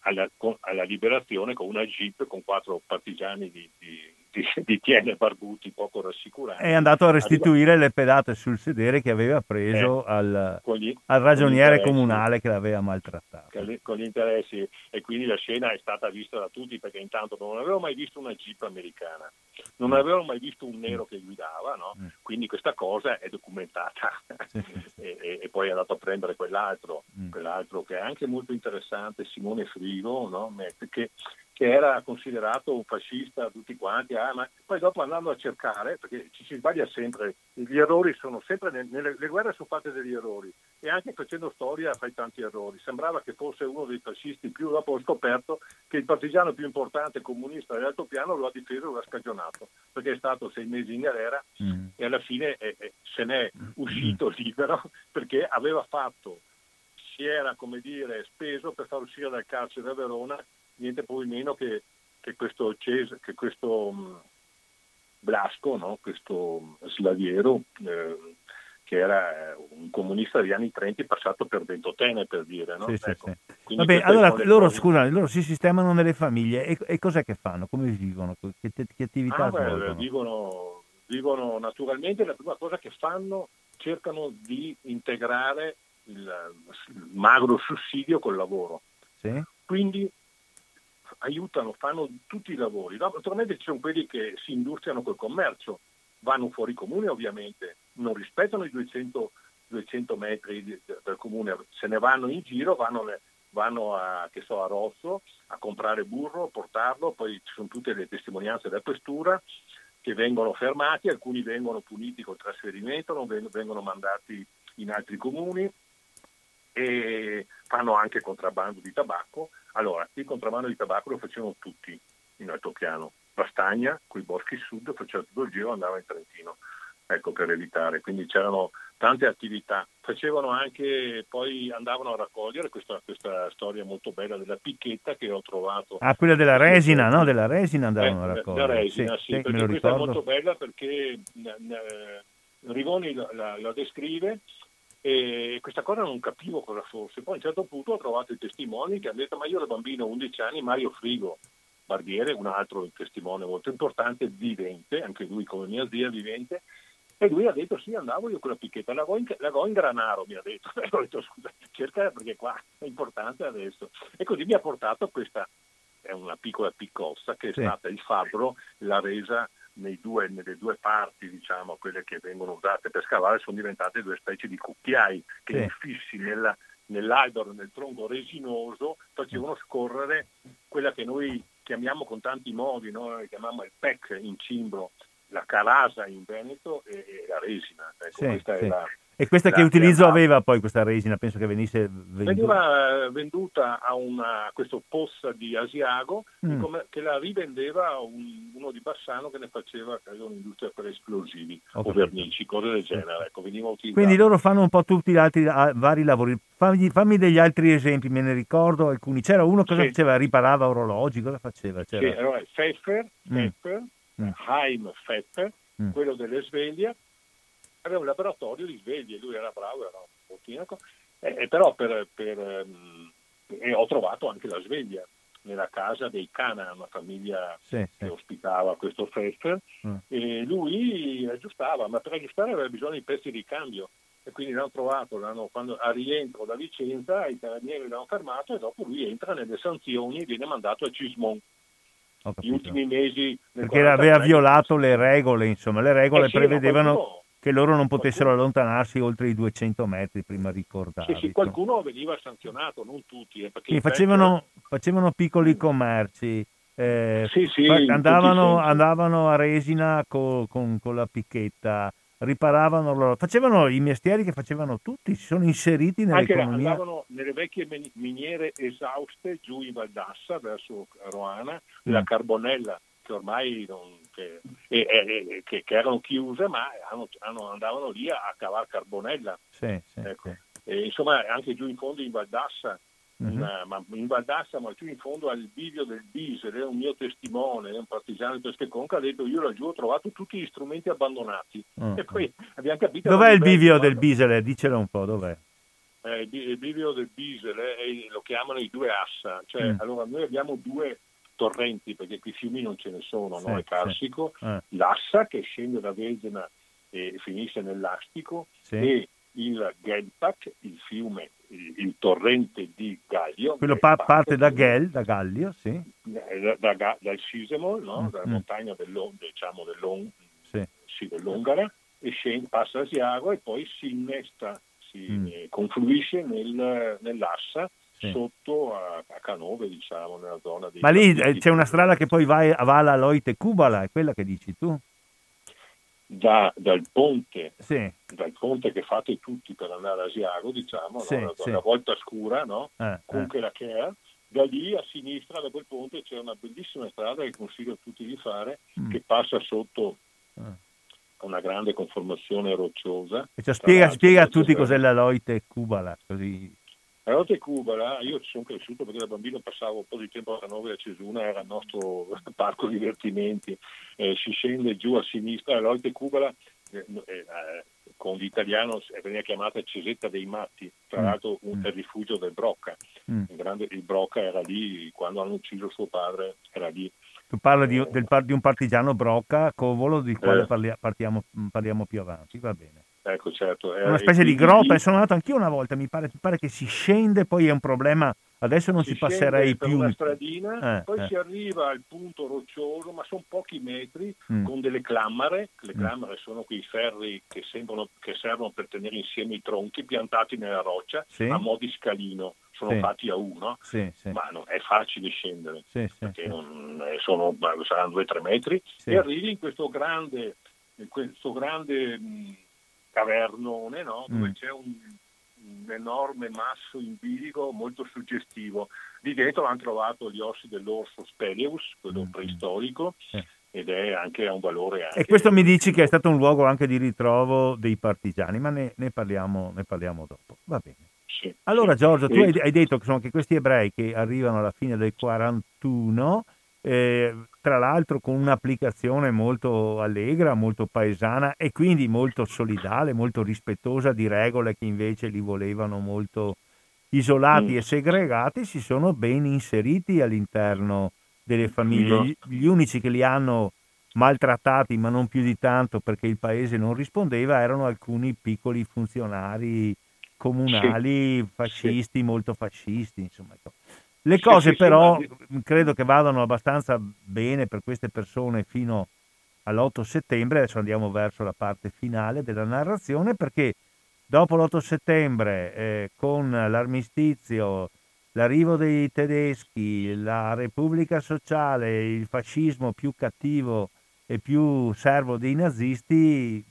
alla, alla liberazione con una jeep con quattro partigiani di, di di, di Tiene Barbuti poco rassicuranti.
È andato a restituire Arriva... le pedate sul sedere che aveva preso eh, al, gli, al, ragioniere comunale che l'aveva maltrattato.
Con gli interessi e quindi la scena è stata vista da tutti perché intanto non avevo mai visto una jeep americana, non avevo mai visto un nero che guidava, no? Quindi questa cosa è documentata sì, sì. e, e, e, poi è andato a prendere quell'altro, mm. quell'altro che è anche molto interessante, Simone Frigo, no? che che era considerato un fascista tutti quanti, ah, ma poi dopo andando a cercare, perché ci si sbaglia sempre, gli errori sono sempre, nelle, le guerre sono fatte degli errori e anche facendo storia fai tanti errori. Sembrava che fosse uno dei fascisti più, dopo ho scoperto che il partigiano più importante comunista dell'altopiano lo ha difeso e lo ha scagionato, perché è stato sei mesi in galera mm. e alla fine eh, eh, se n'è uscito libero perché aveva fatto, si era come dire speso per far uscire dal carcere a Verona niente po' di meno che, che questo, Ces- che questo um, Blasco, no? questo slaviero, eh, che era eh, un comunista degli anni 30 passato per Ventotene per dire. No? Sì,
ecco. sì, Vabbè, allora loro, scusate, loro si sistemano nelle famiglie e, e cos'è che fanno? Come vivono? Che, che attività ah, beh,
vivono, vivono naturalmente, la prima cosa che fanno cercano di integrare il, il magro sussidio col lavoro.
Sì?
Quindi aiutano, fanno tutti i lavori. Naturalmente ci sono quelli che si industriano col commercio, vanno fuori comune ovviamente, non rispettano i 200, 200 metri del comune, se ne vanno in giro, vanno, vanno a, so, a, Rosso a comprare burro, portarlo, poi ci sono tutte le testimonianze della questura che vengono fermati, alcuni vengono puniti col trasferimento, non vengono mandati in altri comuni e fanno anche contrabbando di tabacco. Allora, il contrabbando di tabacco lo facevano tutti in altopiano. La Stagna, con i boschi sud, faceva tutto il giro e andava in Trentino, ecco, per evitare. Quindi c'erano tante attività. Facevano anche, poi andavano a raccogliere questa, questa storia molto bella della picchetta che ho trovato.
Ah, quella della resina, no? Della resina andavano eh, a raccogliere.
La resina, sì, sì, sì perché questa è molto bella perché eh, Rivoni la, la, la descrive e questa cosa non capivo cosa fosse. Poi a un certo punto ho trovato i testimoni che hanno detto ma io ero bambino 11 anni, Mario Frigo, Barbiere, un altro testimone molto importante, vivente, anche lui come mia zia vivente, e lui ha detto sì, andavo io con la picchetta, la go in, la go in granaro, mi ha detto. E ho detto scusa, cerca perché qua è importante adesso. E così mi ha portato questa, è una piccola piccossa che è sì. stata il fabbro, la resa due, nelle due parti, diciamo, quelle che vengono usate per scavare, sono diventate due specie di cucchiai che sì. infissi nella, nell'albero, nel tronco resinoso, facevano scorrere quella che noi chiamiamo con tanti modi, noi chiamiamo il PEC in cimbro, la calasa in Veneto e, e la resina. Ecco,
sì, questa sì. è la, e questa che utilizzo la... aveva poi questa resina? Penso che venisse
venduta. Veniva eh, venduta a, una, a questo possa di Asiago mm. che la rivendeva a un, uno di Bassano che ne faceva credo, un'industria per esplosivi o vernici, cose del genere. Ecco,
Quindi loro fanno un po' tutti gli altri vari lavori. Fammi, fammi, degli altri esempi, me ne ricordo alcuni. C'era uno che sì. faceva? Riparava orologi, cosa faceva? C'era...
Sì, allora, Pfeffer, Pfeffer mm. Heim Pfeffer, mm. quello delle sveglie aveva un laboratorio di sveglie, lui era bravo, era un bottinaco, eh, però per, per, ehm, e ho trovato anche la sveglia nella casa dei Cana, una famiglia sì, che sì. ospitava questo Pfeffer, mm. e lui aggiustava, ma per aggiustare aveva bisogno di pezzi di cambio e quindi l'hanno trovato l'hanno, quando, a rientro da Vicenza, i carabinieri l'hanno fermato e dopo lui entra nelle sanzioni e viene mandato a Cismon. Gli ultimi mesi...
Perché aveva violato le regole, insomma, le regole eh sì, prevedevano che loro non potessero allontanarsi oltre i 200 metri prima ricordavi.
Sì, sì, qualcuno veniva sanzionato, non tutti. Eh,
sì, facevano, petto... facevano, piccoli commerci, eh, sì, sì, andavano, andavano, a resina co, con, con, la picchetta, riparavano loro, facevano i mestieri che facevano tutti, si sono inseriti nell'economia.
Anche andavano nelle vecchie miniere esauste giù in Valdassa verso Roana, mm. la Carbonella che ormai non, che, e, e, che, che, erano chiuse, ma hanno, hanno, andavano lì a, a cavar carbonella.
Sì, sì,
ecco. sì. Insomma, anche giù in fondo in Valdassa, mm-hmm. una, ma in Valdassa, ma giù in fondo al bivio del Bisel, è un mio testimone, un partigiano di Pescheconca, ha detto io laggiù ho trovato tutti gli strumenti abbandonati. Mm-hmm. E poi abbiamo capito...
Dov'è il bivio del Bisel? Dicelo un po', dov'è?
Eh, il bivio del Bisel eh, lo chiamano i due assa, cioè mm. allora noi abbiamo due torrenti, perché qui fiumi non ce ne sono, sì, no? è carsico, sì. eh. l'Assa che scende da Vesena e finisce nell'Astico sì. e il Gelpak, il fiume, il, il, torrente di Gallio.
Quello pa- parte da Gel, da Gallio, sì.
Eh, da, da, dal Sisemol, no? mm. dalla mm. montagna dell'On, diciamo dell'On, sì. dell'Ongara, e scende, passa a Siago e poi si innesta, si mm. Eh, confluisce nel, nell'Assa sì. sotto a, a, Canove, diciamo, nella zona di...
Ma lì eh, c'è una strada che poi va, va alla Loite Cubala, è quella che dici tu?
Da, dal ponte, sì. dal ponte che fate tutti per andare a Asiago, diciamo, sì, no? la, la, volta scura, no? Eh, Comunque eh. la Care, da lì a sinistra da quel ponte c'è una bellissima strada che consiglio a tutti di fare, mm. che passa sotto eh. una grande conformazione rocciosa.
Cioè, spiega, spiega a tutti cos'è la Loite Cubala, così
a Rote Cubala, io ci sono cresciuto perché da bambino passavo un po' di tempo a Canove a Cesuna, era il nostro parco divertimenti, eh, si scende giù a sinistra, a Rote Cubala eh, eh, con l'italiano veniva chiamata Cesetta dei Matti, tra mm. l'altro un, mm. rifugio del Brocca, mm. il, grande, il Brocca era lì, quando hanno ucciso suo padre era lì.
Tu parli di, del, di un partigiano Brocca, Covolo, di quale eh. parli, partiamo, parliamo più avanti, va bene.
Ecco, certo.
È una specie di grotta, e sono andato anch'io una volta, mi pare, mi pare, che si scende, poi è un problema Adesso non
si
ci passerei
per
più.
una stradina,
Eh,
poi
eh.
si arriva al punto roccioso, ma sono pochi metri,
Mm.
con delle clammare. Le
Mm.
clammare sono quei ferri che, sembrano, che servono per tenere insieme i tronchi piantati nella roccia
Sì.
a mo' di scalino. Sono
Sì.
fatti a uno,
Sì, sì,
ma no, è facile scendere. perché non- eh, sono, saranno due o tre metri,
Sì.
e arrivi in questo grande, in questo grande mh, cavernone no? dove
Mm.
c'è un, un enorme masso in bilico molto suggestivo. Lì dentro hanno trovato gli ossi dell'orso Speleus, quello
Mm.
preistorico,
Sì.
ed è anche un valore anche...
E questo mi dici che è stato un luogo anche di ritrovo dei partigiani, ma ne, ne parliamo, ne parliamo dopo. Va bene.
Sì,
Allora
sì.
Giorgio, tu
E-
hai, detto che, insomma, che questi ebrei che arrivano alla fine del 41, eh, tra l'altro con un'applicazione molto allegra, molto paesana e quindi molto solidale, molto rispettosa di regole che invece li volevano molto isolati
Mm.
e segregati, si sono ben inseriti all'interno delle famiglie. Gli, gli unici che li hanno maltrattati, ma non più di tanto perché il paese non rispondeva, erano alcuni piccoli funzionari comunali fascisti, molto fascisti, insomma. Le cose però
ma-
credo che vadano abbastanza bene per queste persone fino all'8 settembre, adesso andiamo verso la parte finale della narrazione perché dopo l'8 settembre eh, con l'armistizio, l'arrivo dei tedeschi, la Repubblica Sociale, il fascismo più cattivo e più servo dei nazisti,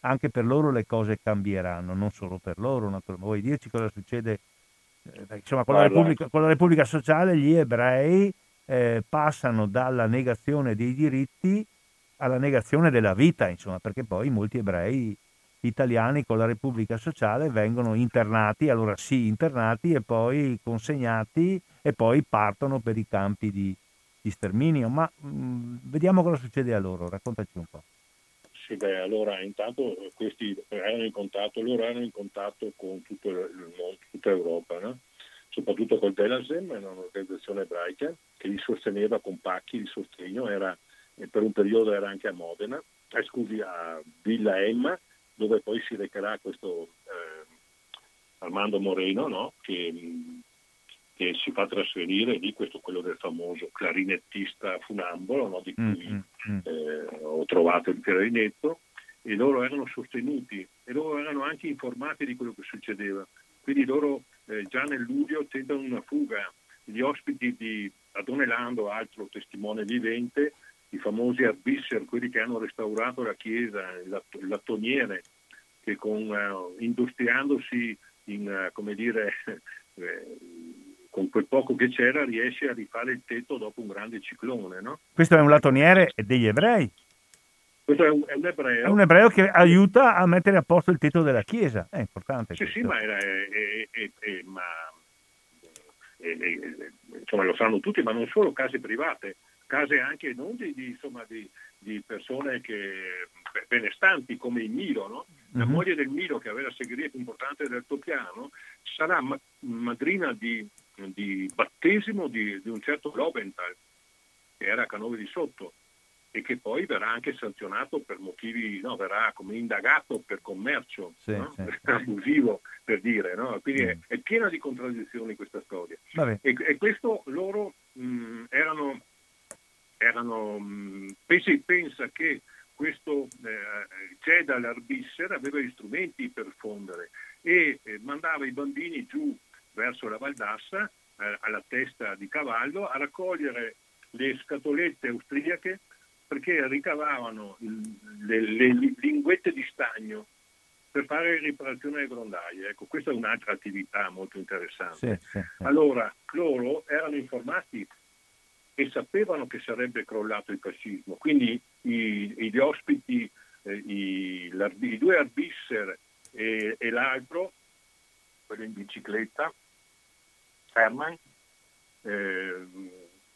anche per loro le cose cambieranno, non solo per loro. Vuoi dirci cosa succede? Eh, insomma, con la. Repubblica, con la Repubblica Sociale gli ebrei eh, passano dalla negazione dei diritti alla negazione della vita, insomma, perché poi molti ebrei italiani con la Repubblica Sociale vengono internati, allora sì, internati e poi consegnati e poi partono per i campi di, di sterminio. Ma mh, vediamo cosa succede a loro, raccontaci un po'.
Sì, beh, allora intanto eh, questi erano in contatto, loro erano in contatto con tutto il mondo, tutta Europa, no? soprattutto col Delasem, era un'organizzazione ebraica che li sosteneva con pacchi di sostegno, era, per un periodo era anche a Modena, eh, scusi, a Villa Emma, dove poi si recherà questo eh, Armando Moreno, no? che, mh, che si fa trasferire lì, questo quello del famoso clarinettista funambolo, no? di
Mm,
cui
mm, mm.
eh, ho trovato il clarinetto e loro erano sostenuti e loro erano anche informati di quello che succedeva. Quindi loro eh, già nel luglio tentano una fuga. Gli ospiti di Adone Lando, altro testimone vivente, i famosi Arbisser, quelli che hanno restaurato la chiesa, il lattoniere, che con, eh, industriandosi in, eh, come dire, eh, con quel poco che c'era riesce a rifare il tetto dopo un grande ciclone. No?
Questo è un latoniere degli ebrei,
Questo è un, è un ebreo.
è un ebreo che aiuta a mettere a posto il tetto della chiesa, è importante.
Sì,
questo.
sì, ma, era, è- è- ma insomma, lo sanno tutti, ma non solo case private, case anche non di, di, insomma, di, di persone che, benestanti come il Milo, no? La
Mhm.
moglie del Milo, che aveva la segreteria più importante del Topiano, sarà ma- madrina di, di battesimo di, di un certo Lobenthal, che era a Canove di Sotto, e che poi verrà anche sanzionato per motivi, no, verrà come indagato per commercio
Sì,
no?
sì.
abusivo, per dire, no? quindi è,
Mm.
è piena di contraddizioni questa storia. E, e questo loro mh, erano, erano mh, pensi- pensa che questo eh, Cedal Arbisser aveva gli strumenti per fondere e eh, mandava i bambini giù verso la Valdassa eh, alla testa di cavallo a raccogliere le scatolette austriache perché ricavavano le, le linguette di stagno per fare riparazione alle grondaie. Ecco, questa è un'altra attività molto interessante.
Sì, sì, sì.
Allora, loro erano informati e sapevano che sarebbe crollato il fascismo, quindi i- gli ospiti, eh, i, i due Arbisser e, e l'altro, quello in bicicletta, Hermann, eh,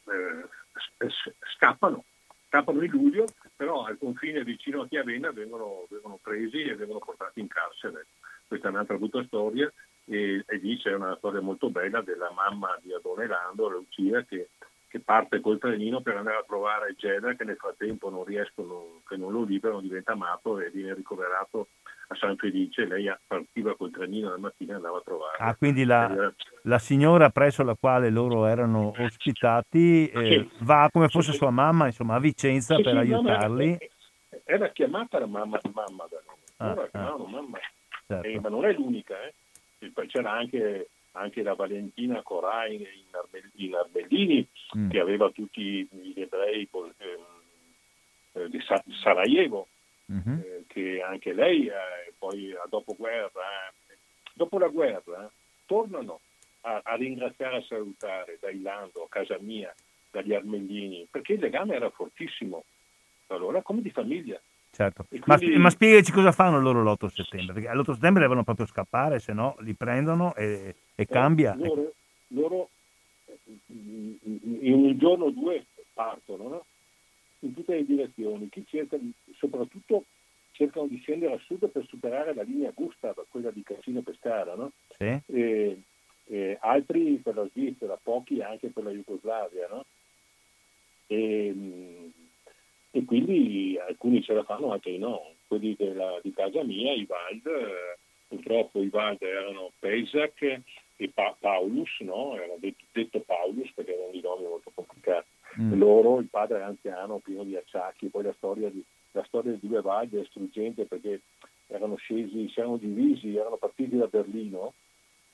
eh, scappano, scappano in luglio, però al confine vicino a Chiavenna vengono, vengono presi e vengono portati in carcere. Questa è un'altra brutta storia e, e lì c'è una storia molto bella della mamma di Adone Lando, Lucia, che, che parte col trenino per andare a trovare Geda che nel frattempo non riescono, che non lo liberano, diventa matto e viene ricoverato a San Felice, lei partiva col trenino la mattina e andava a trovare.
Ah, quindi la, la, signora presso la quale loro erano ospitati eh, sì. va come fosse sì, sua mamma, insomma, a Vicenza
sì,
per aiutarli.
Era, era, chiamata la mamma, mamma da noi, ah, chiamavano ah. mamma, certo. eh, ma non è l'unica, eh. c'era anche anche la Valentina Corain in, Arbellini, mm. che aveva tutti gli ebrei eh, di Sarajevo, mm-hmm. eh, che anche lei eh, poi a dopoguerra, eh, dopo la guerra, tornano a, a ringraziare e a salutare da Ilando, a casa mia, dagli Armellini, perché il legame era fortissimo. Allora, come di famiglia.
Certo. Quindi... Ma, ma, spiegaci cosa fanno loro l'8 settembre, perché l'8 settembre devono proprio scappare, se no li prendono e, e eh, cambia.
Loro, loro, in un giorno o due partono, no? In tutte le direzioni, chi cerca di, soprattutto cercano di scendere a sud per superare la linea Gustav, quella di Cassino Pescara, no?
sì.
e, e altri per la Svizzera, pochi anche per la Jugoslavia. No? E, e quindi alcuni ce la fanno, altri no. Quelli della, di casa mia, i Wald, eh, purtroppo i Wald erano Pesak e pa- Paulus, no? era detto, detto, Paulus perché erano dei nomi molto complicati. Mm. Loro, il padre anziano, pieno di acciacchi, poi la storia di, la storia di due Wald è struggente perché erano scesi, si erano divisi, erano partiti da Berlino,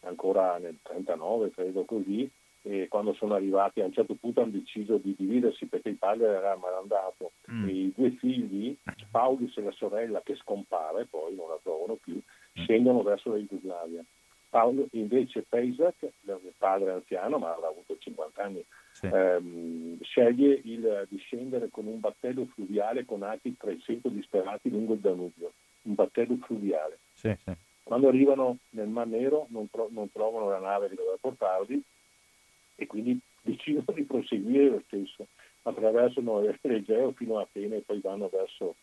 ancora nel 39 credo così, e quando sono arrivati a un certo punto hanno deciso di dividersi perché il padre era malandato mm. e i due figli, Paulus e la sorella che scompare, poi non la trovano più, scendono verso la Jugoslavia. Paolo invece Pejsak, il padre anziano, ma avrà avuto 50 anni, sì. ehm, sceglie il, di scendere con un battello fluviale con altri 300 disperati lungo il Danubio, un battello fluviale.
Sì, sì.
Quando arrivano nel Mar Nero non, tro- non trovano la nave che doveva portarli e quindi decidono di proseguire lo stesso attraverso l'Egeo fino a Atene e poi vanno verso,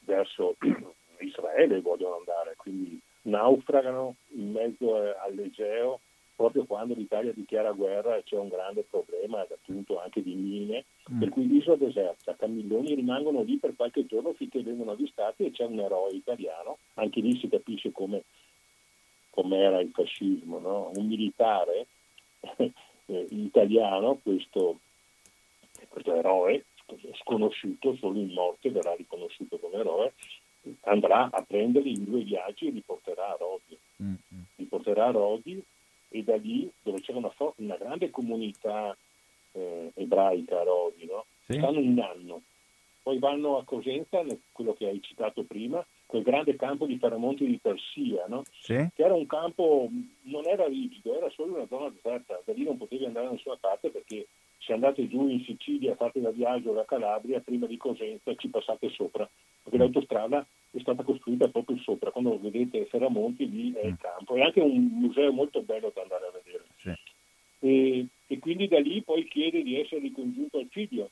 verso Israele vogliono andare, quindi naufragano in mezzo all'Egeo proprio quando l'Italia dichiara guerra e c'è un grande problema appunto anche di mine, mm. per cui l'isola deserta, Camilloni rimangono lì per qualche giorno finché vengono avvistati e c'è un eroe italiano, anche lì si capisce come era il fascismo, no? un militare eh, italiano, questo, questo eroe sconosciuto, solo in morte verrà riconosciuto come eroe, andrà a prenderli in due viaggi e li porterà a Rodi. Mm-hmm. Li porterà a Rodi e da lì, dove c'era una, una grande comunità eh, ebraica a Rodi, no? sì. stanno un anno. Poi vanno a Cosenza, quello che hai citato prima, quel grande campo di Faramonti di Persia, no?
sì.
che era un campo, non era rigido, era solo una zona deserta, da lì non potevi andare da nessuna parte perché se andate giù in Sicilia, fate da viaggio da Calabria, prima di Cosenza ci passate sopra, perché mm. l'autostrada è stata costruita proprio sopra, quando vedete Ferramonti lì è il mm. campo, è anche un museo molto bello da andare a vedere.
Sì.
E, e quindi da lì poi chiede di essere ricongiunto al figlio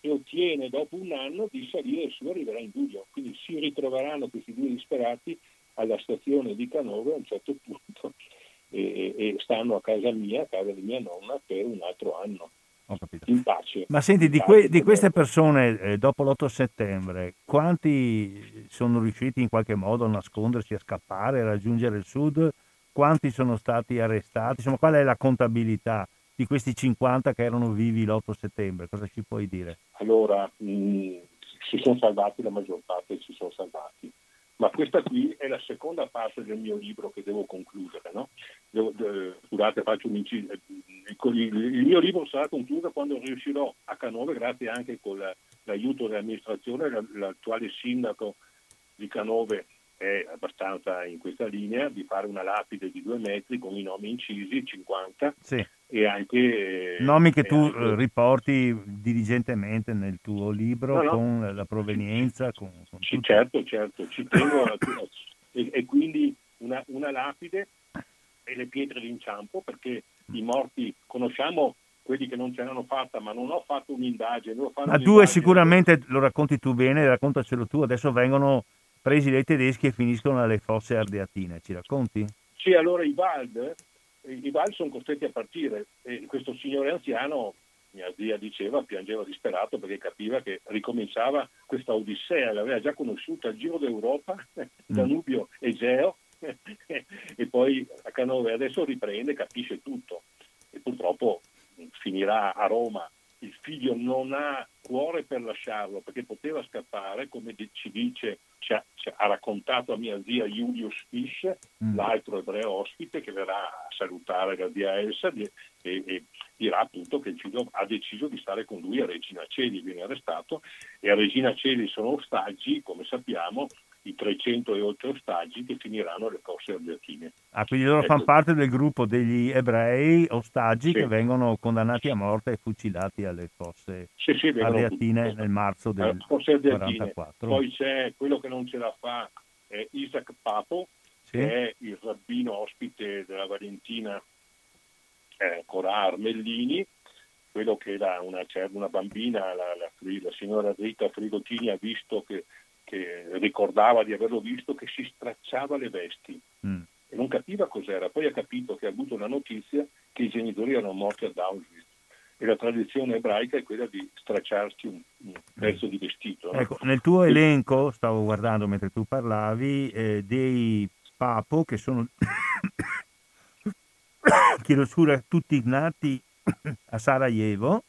e ottiene dopo un anno di salire su e arriverà in luglio. Quindi si ritroveranno questi due disperati alla stazione di Canove a un certo punto e, e stanno a casa mia, a casa di mia nonna, per un altro anno. In pace.
Ma senti, di, que- di queste persone eh, dopo l'8 settembre, quanti sono riusciti in qualche modo a nascondersi, a scappare, a raggiungere il sud? Quanti sono stati arrestati? Insomma, qual è la contabilità? di questi 50 che erano vivi l'8 settembre? Cosa ci puoi dire?
Allora, mh, mm, si sono salvati, la maggior parte si sono salvati. Ma questa qui è la seconda parte del mio libro che devo concludere. No? Devo, de, scusate, faccio un inciso. Il, il, mio libro sarà concluso quando riuscirò a Canove, grazie anche con la, l'aiuto dell'amministrazione, l'attuale sindaco di Canove è abbastanza in questa linea, di fare una lapide di due metri con i nomi incisi, 50,
sì
e anche...
Nomi che tu anche... Eh, riporti diligentemente nel tuo libro no, no. con la provenienza. Con, con
sì, certo, certo, ci tengo a... e, e, quindi una, una lapide e le pietre d'inciampo perché i morti conosciamo quelli che non ce l'hanno fatta, ma non ho fatto un'indagine.
Ma tu sicuramente lo racconti tu bene, raccontacelo tu, adesso vengono presi dai tedeschi e finiscono alle fosse ardeatine, ci racconti?
Sì, allora i Wald i Val sono costretti a partire e questo signore anziano mia zia diceva, piangeva disperato perché capiva che ricominciava questa odissea, l'aveva già conosciuta al Giro d'Europa, mm. Danubio Egeo, e poi a Canove adesso riprende, capisce tutto e purtroppo finirà a Roma il figlio non ha cuore per lasciarlo perché poteva scappare, come ci dice, ci ha, ci ha raccontato a mia zia Julius Fish, mm. l'altro ebreo ospite che verrà a salutare la zia Elsa e, e, dirà appunto che il figlio ha deciso di stare con lui a Regina Celi, viene arrestato e a Regina Celi sono ostaggi, come sappiamo, i 300 e oltre ostaggi che finiranno alle fosse ardeatine.
Ah, quindi loro ecco. fanno parte del gruppo degli ebrei ostaggi sì. che vengono condannati a morte e fucilati alle fosse sì, sì, ardeatine nel marzo del 1944.
Poi c'è quello che non ce la fa, è Isaac Papo, che è il rabbino ospite della Valentina eh, Corà Armellini, quello che da una, una bambina, la, la, la signora Rita Frigotini, ha visto che che ricordava di averlo visto che si stracciava le vesti mm. e non capiva cos'era. Poi ha capito che ha avuto una notizia che i genitori erano morti ad Auschwitz e la tradizione ebraica è quella di stracciarsi un, un pezzo di vestito.
No? Ecco, nel tuo elenco, stavo guardando mentre tu parlavi, eh, dei papo che sono, chiedo scusa, tutti nati a Sarajevo,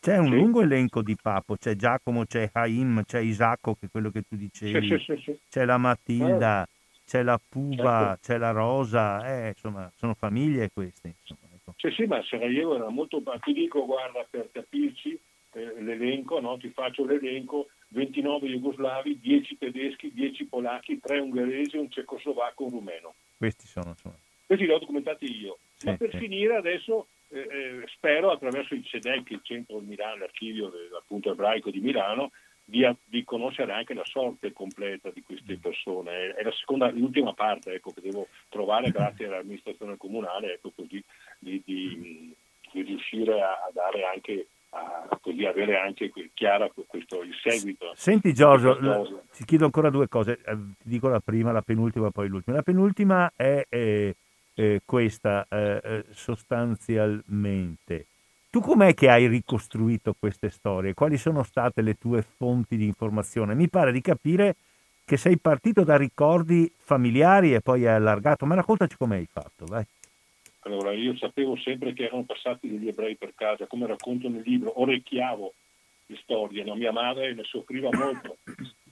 c'è un sì. lungo elenco di papo, c'è Giacomo, c'è Haim, c'è Isacco, che è quello che tu dicevi, sì, c'è la Matilda, eh. c'è la Puba, certo. c'è la Rosa, eh, insomma, sono famiglie queste. Insomma,
ecco. Sì, sì, ma Sarajevo era molto... Ti dico, guarda, per capirci, eh, l'elenco, no? ti faccio l'elenco, 29 jugoslavi, 10 tedeschi, 10 polacchi, 3 ungheresi, un cecoslovacco, un rumeno.
Questi sono, insomma.
Questi li ho documentati io. Sì, ma per sì. finire adesso eh, eh, spero attraverso il CEDEC, il centro Milano, l'archivio appunto ebraico di Milano, di, di, conoscere anche la sorte completa di queste mm. persone. È la seconda, l'ultima parte ecco, che devo trovare grazie all'amministrazione comunale, ecco, così di, di, di riuscire a, dare anche a così avere anche chiara questo, il seguito.
Senti Giorgio, ti chiedo ancora due cose, eh, ti dico la prima, la penultima, poi l'ultima. La penultima è eh, eh, questa eh, eh, sostanzialmente. Tu com'è che hai ricostruito queste storie? Quali sono state le tue fonti di informazione? Mi pare di capire che sei partito da ricordi familiari e poi hai allargato, ma raccontaci come hai fatto, vai.
Allora, io sapevo sempre che erano passati degli ebrei per casa, come racconto nel libro, orecchiavo le storie, no? mia madre ne soffriva molto.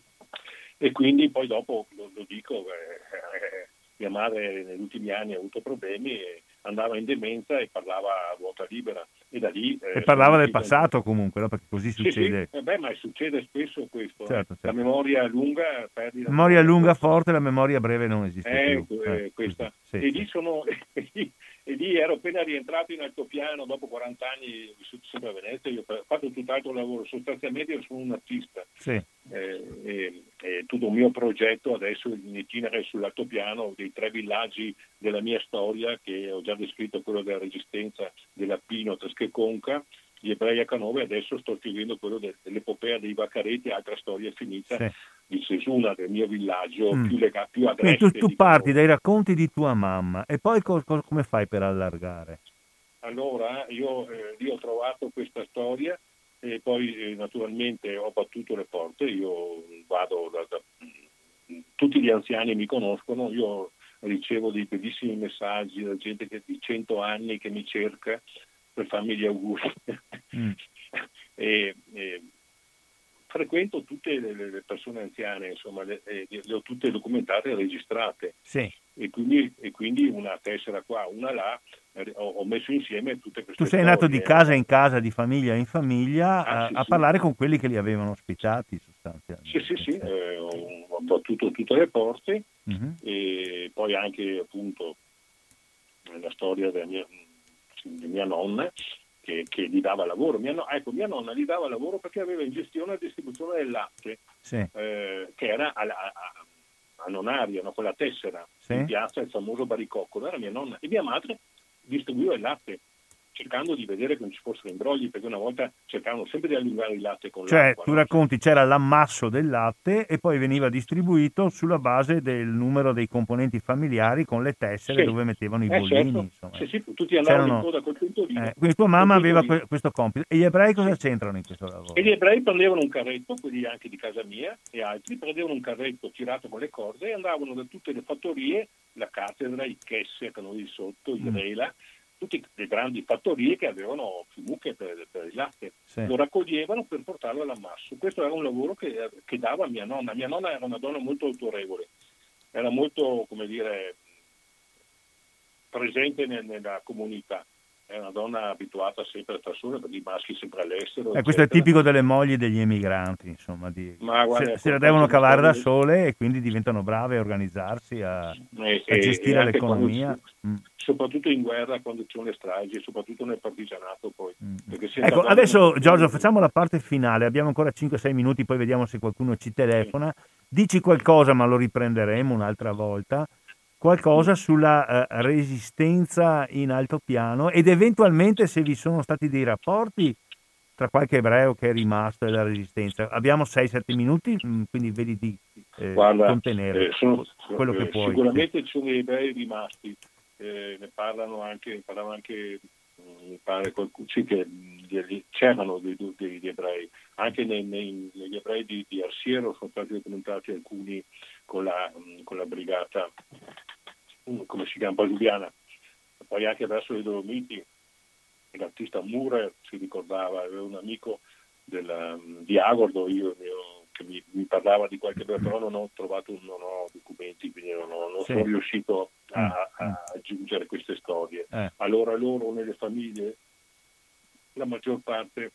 E quindi poi dopo, lo, lo dico, eh, mia madre negli ultimi anni ha avuto problemi andava in demenza e parlava a vuota libera e da lì...
Eh, e parlava del passato comunque, no? perché così succede.
Sì, sì. Eh beh, ma succede spesso questo. Eh. Certo, certo. La memoria lunga perdi
la memoria lunga forte, la memoria breve non esiste
eh, più. Eh, questa. Sì, e, lì sono, e lì ero appena rientrato in altopiano dopo 40 anni vissuto sempre a Venezia, io ho fatto tutt'altro lavoro, sostanzialmente io sono un artista.
Sì.
Eh, e, e, tutto il mio progetto adesso in itinere sull'altopiano dei tre villaggi della mia storia che ho già descritto, quello della resistenza dell'Appino, Tresche Conca, gli ebrei a Canove, adesso sto scrivendo quello dell'epopea dei Baccaretti, altra storia finita sì. Di Sesuna, del mio villaggio mm. più, lega- più agreste.
tu, tu parti dai racconti di tua mamma e poi co- co- come fai per allargare?
Allora, io, eh, io ho trovato questa storia e poi eh, naturalmente ho battuto le porte, io vado da, da, tutti gli anziani mi conoscono, io ricevo dei bellissimi messaggi da gente che, di 100 anni che mi cerca per farmi gli auguri. Mm. e, e, frequento tutte le, le, persone anziane, insomma, le, le, ho tutte documentate e registrate.
Sì.
E, quindi, e, quindi, una tessera qua, una là, eh, ho, messo insieme tutte queste
Tu sei andato di casa in casa, di famiglia in famiglia, ah, a, sì, a sì. parlare con quelli che li avevano ospitati sostanzialmente.
Sì, sì, sì, eh, ho, battuto tutte le porte mm-hmm. e poi anche appunto la storia della mia, di mia nonna che, che, gli dava lavoro. Mia, no, ecco, mia nonna gli dava lavoro perché aveva in gestione la distribuzione del latte,
sì.
eh, che era a, a, a Nonaria, no? quella tessera, sì. in piazza, il famoso baricoccolo, era mia nonna. E mia madre distribuiva il latte. Cercando di vedere che non ci fossero imbrogli, perché una volta cercavano sempre di allungare il latte con
cioè,
l'acqua.
tu
no?
racconti c'era l'ammasso del latte e poi veniva distribuito sulla base del numero dei componenti familiari con le tessere
Sì.
dove mettevano i
Eh,
bollini.
certo. Sì, sì, tutti andavano
C'erano-
in coda col pentolino.
Eh, quindi tua mamma aveva que- questo compito. E gli ebrei cosa c'entrano in questo lavoro?
E gli ebrei prendevano un carretto, quelli anche di casa mia e altri, prendevano un carretto tirato con le corde e andavano da tutte le fattorie, la cattedra, i Chesse, che noi lì sotto, i
Mm.
Rela, tutte le grandi fattorie che avevano più mucche per, per il latte.
Sì.
Lo raccoglievano per portarlo all'ammasso. Questo era un lavoro che, che dava mia nonna. Mia nonna era una donna molto autorevole, era molto, come dire, presente nel- nella comunità. È una donna abituata sempre a star sola perché i maschi sempre all'estero.
Eh, questo è tipico delle mogli degli emigranti, insomma, di-
Ma guarda,
se, se la devono cavare da sole e quindi diventano brave a organizzarsi, a,
E-
a
e-
gestire
e
l'economia.
quando-
Mm.
soprattutto in guerra quando sono le stragi, soprattutto nel partigianato poi.
Mm.
Se
Ecco,
andavamo-
adesso Giorgio facciamo la parte finale, abbiamo ancora 5-6 minuti, poi vediamo se qualcuno ci telefona. Dici qualcosa, ma lo riprenderemo un'altra volta, qualcosa sulla eh, resistenza in altopiano ed eventualmente se vi sono stati dei rapporti tra qualche ebreo che è rimasto e la resistenza. Abbiamo 6-7 minuti, mm, quindi vedi di eh,
Guarda,
contenere
eh, sono-
quello che
eh,
puoi.
Sicuramente ci sono degli ebrei rimasti, eh, ne parlano anche, parlavano anche mm, mi pare qualcuno, sì, che mm, c'erano dei, dei- degli ebrei, anche nei- nei- negli ebrei di, di Arsiero sono stati documentati alcuni con la, con la brigata, come si chiama, Palubiana, poi anche verso le Dolomiti, l'artista Murer si ricordava, aveva un amico della- di Agordo, io, io- che mi, mi parlava di qualche però non ho trovato, non ho documenti, quindi non, ho- non
Sì.
sono riuscito a,
Mm, mm.
a aggiungere queste storie.
Eh,
Allora loro nelle famiglie, la maggior parte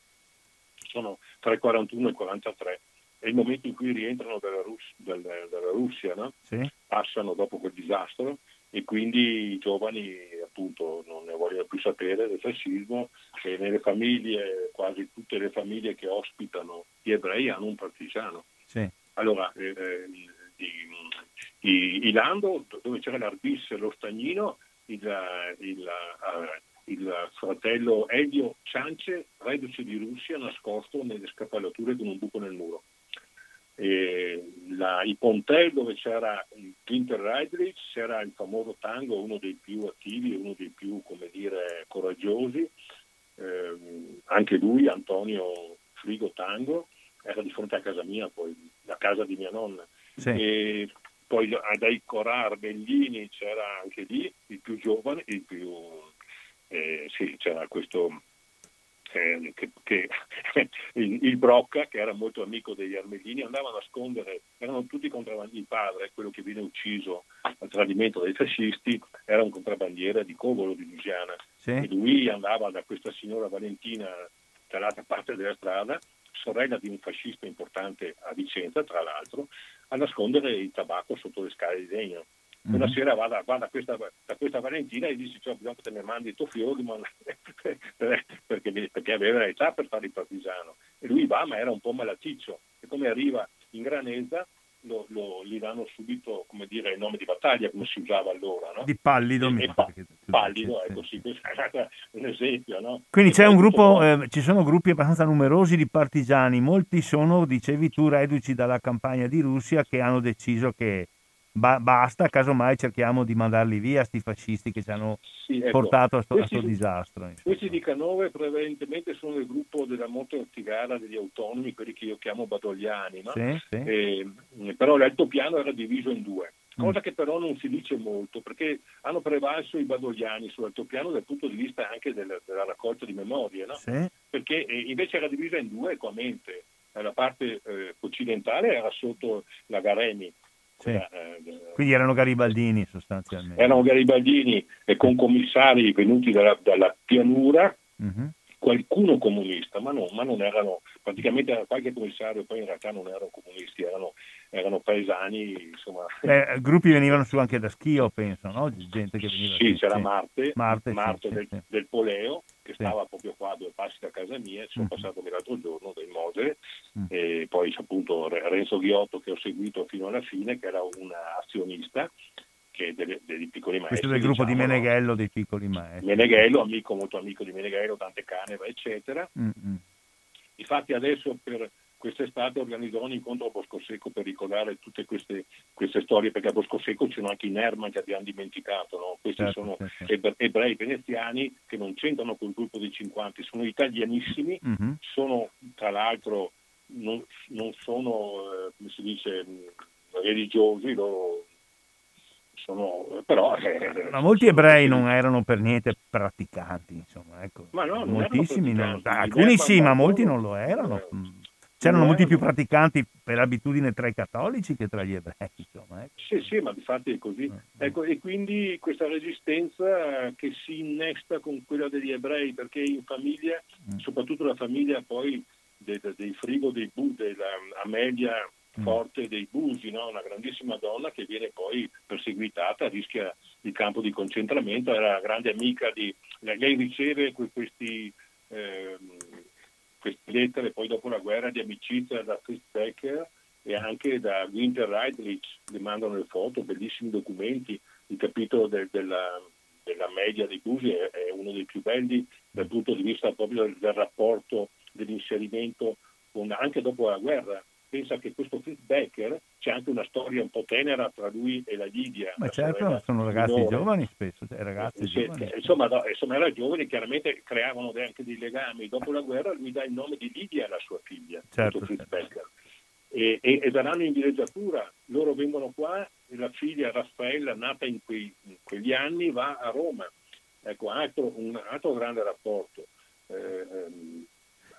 sono tra il 41 e il 43, è il momento in cui rientrano dalla, Rus- dal- dalla Russia, no?
sì?
passano dopo quel disastro e quindi i giovani appunto non ne vogliono più sapere del fascismo e nelle famiglie, quasi tutte le famiglie che ospitano gli ebrei hanno un partigiano.
Sì.
Allora, eh, eh, i, i- i Lando, dove c'era l'Arbis e lo Stagnino, il, il, eh, il fratello Elio Ciance, reduce di Russia, nascosto nelle scappalature con un buco nel muro. E la- I Pontel, dove c'era il Ginter Reidrich, c'era il famoso tango, uno dei più attivi, uno dei più, come dire, coraggiosi. Ehm, anche lui, Antonio Frigo Tango, era di fronte a casa mia, poi la casa di mia nonna.
Sì.
E poi dai Corar Bellini c'era anche lì il più giovane, il più eh, sì, c'era questo eh, che, che- il, il Brocca che era molto amico degli armellini andava a nascondere, erano tutti contrabbandi, il padre, quello che viene ucciso al tradimento dei fascisti, era un contrabbandiere di Covolo di Lusiana
Sì.
e lui andava da questa signora Valentina dall'altra parte della strada, sorella di un fascista importante a Vicenza, tra l'altro, a nascondere il tabacco sotto le scale di legno. Una
Mhm.
sera va, da, da questa, da questa Valentina e dice cioè, bisogna che te ne mandi tuo fiori ma- perché, perché aveva l'età per fare il partigiano. E lui va ma era un po' malaticcio e come arriva in Granezza lo, lo- gli danno subito come dire, il nome di battaglia come si usava allora. No?
Di pallido,
E- e pa-
dici,
pallido, ecco
sì.
sì, questo è un esempio. No?
Quindi c'è un
tutto
gruppo,
qua-
eh, ci sono gruppi abbastanza numerosi di partigiani, molti sono, dicevi tu, reduci dalla campagna di Russia che hanno deciso che ba- basta, casomai cerchiamo di mandarli via, sti fascisti che ci hanno
sì, ecco.
portato a sto, a
Questi-
sto disastro. insomma.
Questi di Canove prevalentemente sono il gruppo della Monte Ortigara degli autonomi, quelli che io chiamo badogliani, no?
Sì, sì.
Eh, però l'altopiano era diviso in due,
Mm.
cosa che però non si dice molto, perché hanno prevalso i badogliani sull'altopiano dal punto di vista anche del- della raccolta di memorie, no?
Sì,
perché eh, invece era divisa in due equamente. La parte eh, occidentale era sotto la Garemi,
sì.
quella, eh,
Quindi erano garibaldini sostanzialmente.
erano garibaldini e con commissari venuti dalla, dalla pianura,
Mhm.
qualcuno comunista, ma, no, ma non erano, praticamente era qualche commissario, poi in realtà non erano comunisti, erano, erano paesani, insomma.
Beh, gruppi venivano su anche da Schio, penso, no? Gente che veniva
Sì,
su,
c'era
sì.
Marte,
Marte,
Marte
sì,
del, del Poleo, che stava proprio qua a due passi da casa mia, ci sono
Mhm.
passato l'altro giorno del Mose,
Mm.
e poi c'è appunto Re- Renzo Ghiotto che ho seguito fino alla fine, che era un azionista, che delle, dei piccoli maestri.
Questo è del gruppo
diciamo,
di Meneghello dei piccoli maestri.
Meneghello, amico, molto amico di Meneghello, tante Caneva, eccetera.
Mm-hmm.
Infatti adesso per quest'estate organizzerò un incontro a Bosco Secco per ricordare tutte queste, queste storie, perché a Bosco Secco ci sono anche i Nerman che abbiamo dimenticato, no? questi
certo,
sono
certo.
ebrei veneziani che non c'entrano col gruppo dei 50, sono italianissimi,
mm-hmm.
sono tra l'altro non, non sono, eh, come si dice, religiosi, loro sono, però,
eh, ma molti ebrei non erano per niente praticanti, insomma, ecco.
Ma no,
moltissimi non, alcuni sì, ma molti non lo erano. Eh, C'erano molti più praticanti per abitudine tra i cattolici che tra gli ebrei, insomma. Ecco.
Sì, sì, ma di fatto è così. Eh, ecco, e quindi questa resistenza che si innesta con quella degli ebrei, perché in famiglia, mm. soprattutto la famiglia poi dei, dei frigo dei Bu, della Amelia Mm. forte dei Busi, no? una grandissima donna che viene poi perseguitata, rischia il campo di concentramento, era grande amica di... Lei riceve questi, eh, queste lettere poi dopo la guerra di amicizia da Fritz Becker e anche da Winter Reitlich, le mandano le foto, bellissimi documenti, il capitolo del, della, della media dei Busi è, è, uno dei più belli dal punto di vista proprio del, del rapporto, dell'inserimento con, anche dopo la guerra pensa che questo Fritz Becker c'è anche una storia un po' tenera tra lui e la Lidia.
Ma certo, sono ragazzi minore. giovani spesso, cioè ragazzi
sì,
giovani.
Insomma, no, insomma, era giovane, chiaramente creavano anche dei legami. Dopo la guerra lui dà il nome di Lidia alla sua figlia,
certo,
Fritz
certo.
Becker. E, e, e, daranno in villeggiatura. Loro vengono qua e la figlia Raffaella, nata in, quei, in quegli anni, va a Roma. Ecco, altro, un altro grande rapporto. Eh,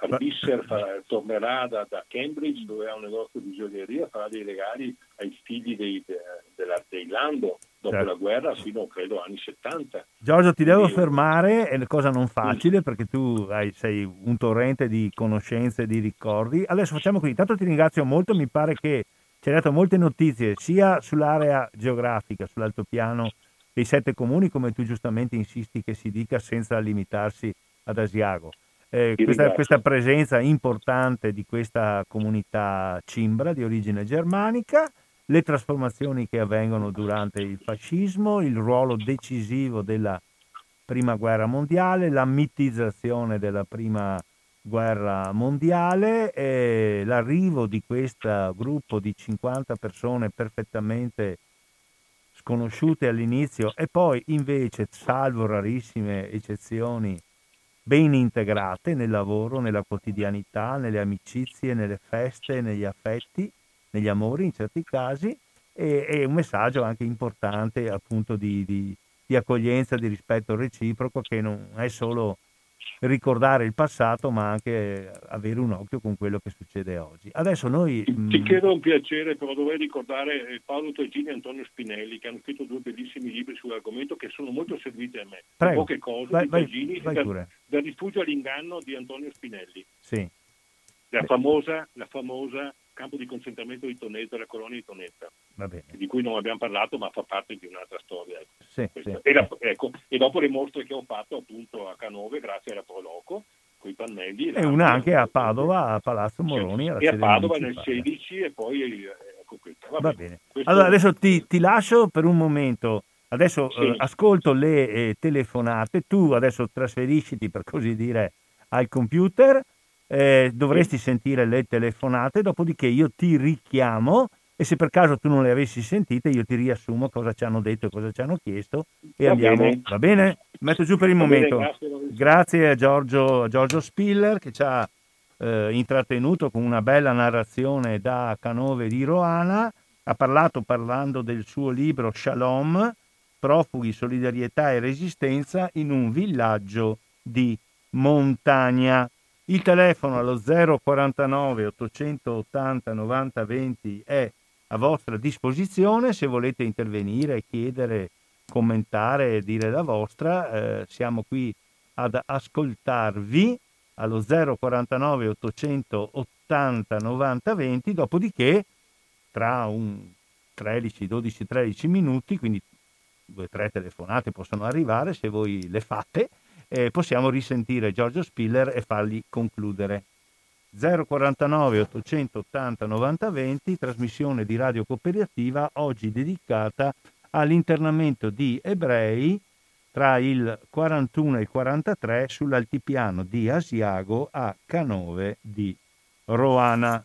Albisser farà, tornerà da, da, Cambridge dove ha un negozio di gioielleria, farà dei regali ai figli dei, de, della, dei Lando dopo certo. la guerra fino credo anni 70.
Giorgio ti devo e... fermare, è una cosa non facile sì. perché tu hai, sei un torrente di conoscenze e di ricordi. Adesso facciamo così, intanto ti ringrazio molto, mi pare che ci hai dato molte notizie sia sull'area geografica, sull'altopiano dei sette comuni come tu giustamente insisti che si dica senza limitarsi ad Asiago eh, questa, questa, presenza importante di questa comunità cimbra di origine germanica, le trasformazioni che avvengono durante il fascismo, il ruolo decisivo della prima guerra mondiale, la mitizzazione della prima guerra mondiale, e l'arrivo di questo gruppo di 50 persone perfettamente sconosciute all'inizio e poi invece, salvo rarissime eccezioni, ben integrate nel lavoro, nella quotidianità, nelle amicizie, nelle feste, negli affetti, negli amori in certi casi, e, e un messaggio anche importante appunto di, di, di accoglienza, di rispetto reciproco che non è solo ricordare il passato, ma anche avere un occhio con quello che succede oggi. Adesso noi...
Ti, ti mm, chiedo un piacere, però dovrei ricordare eh, Paolo Tregini e Antonio Spinelli, che hanno scritto due bellissimi libri sull'argomento che sono molto serviti a me.
Prego.
Poche cose
vai,
di Tregini,
vai, vai
dal, rifugio all'inganno di Antonio Spinelli.
Sì.
La famosa, la famosa campo di concentramento di Tonetta, la colonia di Tonetta, di cui non abbiamo parlato ma fa parte di un'altra storia. Ecco.
Sì, sì.
E, la, ecco, e, dopo le mostre che ho fatto appunto a Canove grazie alla Proloco, con i pannelli.
E una anche a Padova, a Palazzo Moroni.
e a Padova nel 16 e poi ecco questo.
Va, Va bene. Questo... Allora adesso ti, ti, lascio per un momento. Adesso sì. eh, ascolto le eh, telefonate, tu adesso trasferisciti per così dire al computer eh, dovresti sentire le telefonate, dopodiché io ti richiamo e se per caso tu non le avessi sentite io ti riassumo cosa ci hanno detto e cosa ci hanno chiesto e va andiamo, bene. va bene? Metto giù per il va momento. Bene, grazie, grazie, a Giorgio, Giorgio Spiller che ci ha eh, intrattenuto con una bella narrazione da Canove di Roana, ha parlato parlando del suo libro Shalom, profughi, solidarietà e resistenza in un villaggio di montagna. Il telefono allo 049 880 90 20 è a vostra disposizione se volete intervenire, chiedere, commentare, dire la vostra. Eh, siamo qui ad ascoltarvi allo 049 880 90 20, dopodiché tra un 13, 12, 13 minuti, quindi due o tre telefonate possono arrivare se voi le fate, eh, possiamo risentire Giorgio Spiller e fargli concludere. 049 880 90 20, trasmissione di Radio Cooperativa, oggi dedicata all'internamento di ebrei tra il 41 e il 43 sull'altipiano di Asiago a Canove di Roana.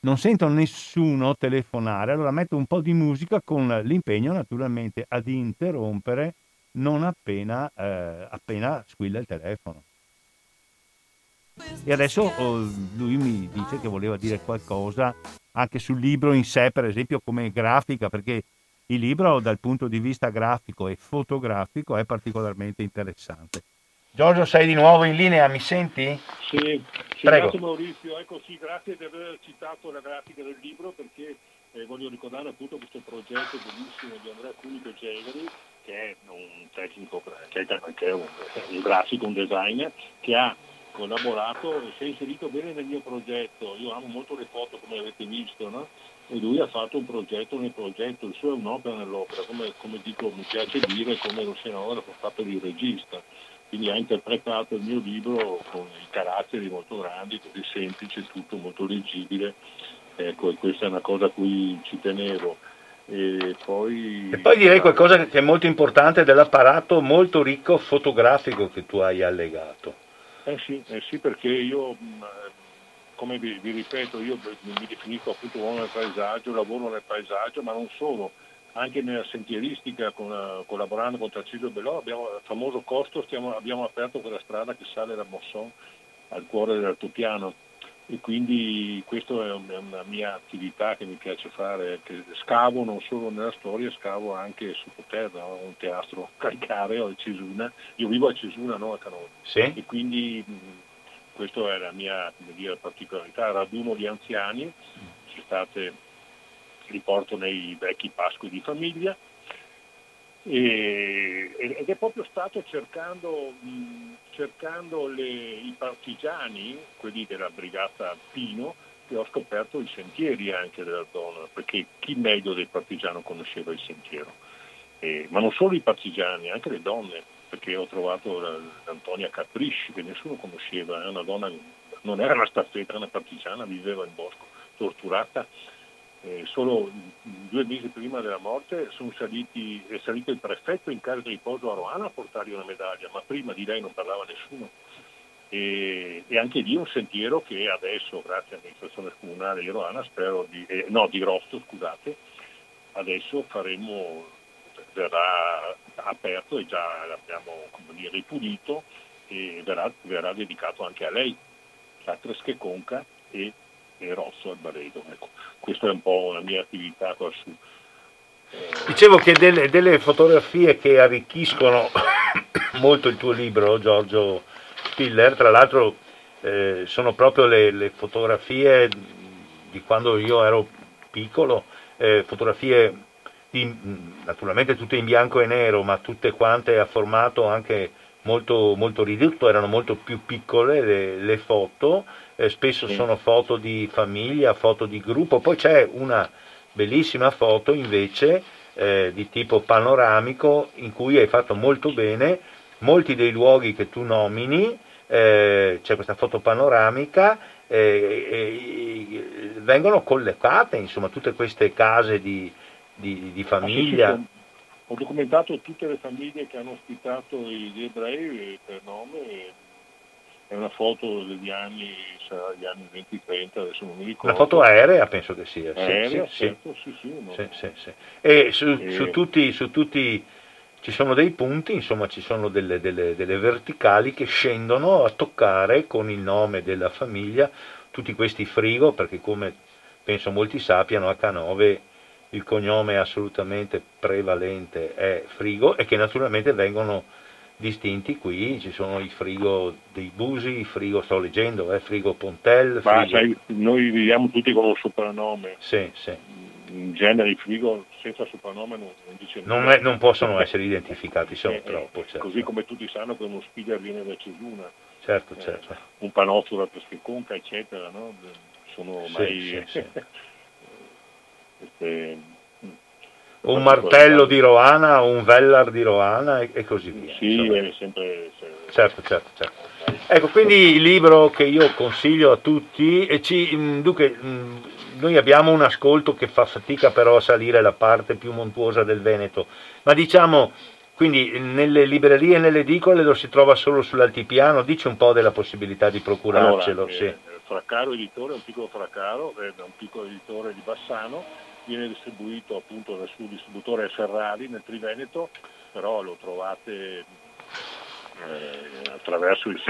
Non sento nessuno telefonare, allora metto un po' di musica con l'impegno naturalmente ad interrompere non appena, eh, appena squilla il telefono. E adesso oh, lui mi dice che voleva dire qualcosa anche sul libro in sé, per esempio come grafica, perché il libro dal punto di vista grafico e fotografico è particolarmente interessante. Giorgio, sei di nuovo in linea, mi senti?
Sì, sì grazie Maurizio, ecco sì, grazie di aver citato la grafica del libro perché eh, voglio ricordare appunto questo progetto bellissimo di Andrea Cunico Geveri che è un tecnico, che è, che è un, un grafico, un designer che ha collaborato e si è inserito bene nel mio progetto. Io amo molto le foto come avete visto, no? E lui ha fatto un progetto nel progetto, il suo è un'opera nell'opera, come, come dico, mi piace dire come lo scenografo fa per il regista. Quindi ha interpretato il mio libro con i caratteri molto grandi, così semplice, tutto molto leggibile. Ecco, e questa è una cosa a cui ci tenevo. E poi,
e poi direi qualcosa che è molto importante dell'apparato molto ricco fotografico che tu hai allegato.
Eh sì, eh sì perché io, mm, come vi, vi, ripeto, io mi definisco appunto uomo nel paesaggio, lavoro nel paesaggio, ma non solo, anche nella sentieristica, con, collaborando con Tarcisio Bellò, abbiamo il famoso costo, stiamo, abbiamo aperto quella strada che sale da Mosson al cuore dell'altopiano e quindi questa è una mia attività che mi piace fare, che scavo non solo nella storia, scavo anche sottoterra, un teatro calcareo a Cesuna, io vivo a Cesuna, no a Canone,
sì.
e quindi questa è la mia dire, particolarità, raduno di anziani, ci state, li porto nei vecchi pascoli di famiglia, e, ed è proprio stato cercando, cercando le, i partigiani, quelli della brigata Pino, che ho scoperto i sentieri anche della zona, perché chi meglio del partigiano conosceva il sentiero. E, ma non solo i partigiani, anche le donne, perché ho trovato l'Antonia Caprisci che nessuno conosceva, è una donna, non era una staffetta, era una partigiana, viveva in bosco, torturata eh, solo due mesi prima della morte saliti, è salito il prefetto in casa di riposo a Roana a portargli una medaglia, ma prima di lei non parlava nessuno. E, e anche lì un sentiero che adesso, grazie all'amministrazione comunale di Roana, spero di, eh, no, di Rosto, scusate, adesso faremo, verrà aperto e già l'abbiamo dire, ripulito e verrà, verrà dedicato anche a lei, a Tresche Conca e e rosso al Baredo. Ecco, questa è un po' la mia attività qua su.
Dicevo che delle, delle, fotografie che arricchiscono molto il tuo libro, Giorgio Spiller, tra l'altro eh, sono proprio le, le, fotografie di quando io ero piccolo, eh, fotografie di, naturalmente tutte in bianco e nero, ma tutte quante a formato anche molto, molto ridotto, erano molto più piccole le, le foto eh, spesso sì. sono foto di famiglia, foto di gruppo, poi c'è una bellissima foto invece eh, di tipo panoramico in cui hai fatto molto bene molti dei luoghi che tu nomini, eh, c'è questa foto panoramica, eh, vengono collocate insomma tutte queste case di, di, di famiglia.
Ho documentato tutte le famiglie che hanno ospitato gli ebrei per nome è una foto degli anni, sarà gli anni 20-30, adesso non mi ricordo.
La foto aerea penso che sia.
Aerea, sì, certo, sì, sì.
No. sì, sì, sì. E, su, e... Su, tutti, su, tutti, ci sono dei punti, insomma ci sono delle, delle, delle verticali che scendono a toccare con il nome della famiglia tutti questi frigo, perché come penso molti sappiano, H9 il cognome assolutamente prevalente è frigo e che naturalmente vengono distinti qui, ci sono i frigo dei Busi, frigo, sto leggendo, eh, frigo Pontel.
Ma frigo... sai, noi viviamo tutti con un soprannome.
Sì, sì.
In genere i frigo senza soprannome non, non dice
non, è, non possono essere identificati, sono eh, eh troppo. Certo.
Così come tutti sanno che uno spider viene da Cesuna.
Certo, eh, certo.
Un panozzo da Peschiconca, eccetera, no? Sono ormai... Sì, sì, sì.
Queste, un martello di Roana, un Vellar di Roana e, e così via.
Sì, è sempre...
Certo, certo, certo. Ecco, quindi il libro che io consiglio a tutti, e ci, mm, dunque, mm, noi abbiamo un ascolto che fa fatica però a salire la parte più montuosa del Veneto, ma diciamo, quindi nelle librerie e nelle edicole lo si trova solo sull'altipiano, dice un po' della possibilità di procurarcelo.
Allora,
sì.
eh, Fraccaro Editore è un piccolo Fraccaro, è un piccolo editore di Bassano, viene distribuito appunto dal suo distributore Ferrari nel Triveneto, però lo trovate eh, attraverso, il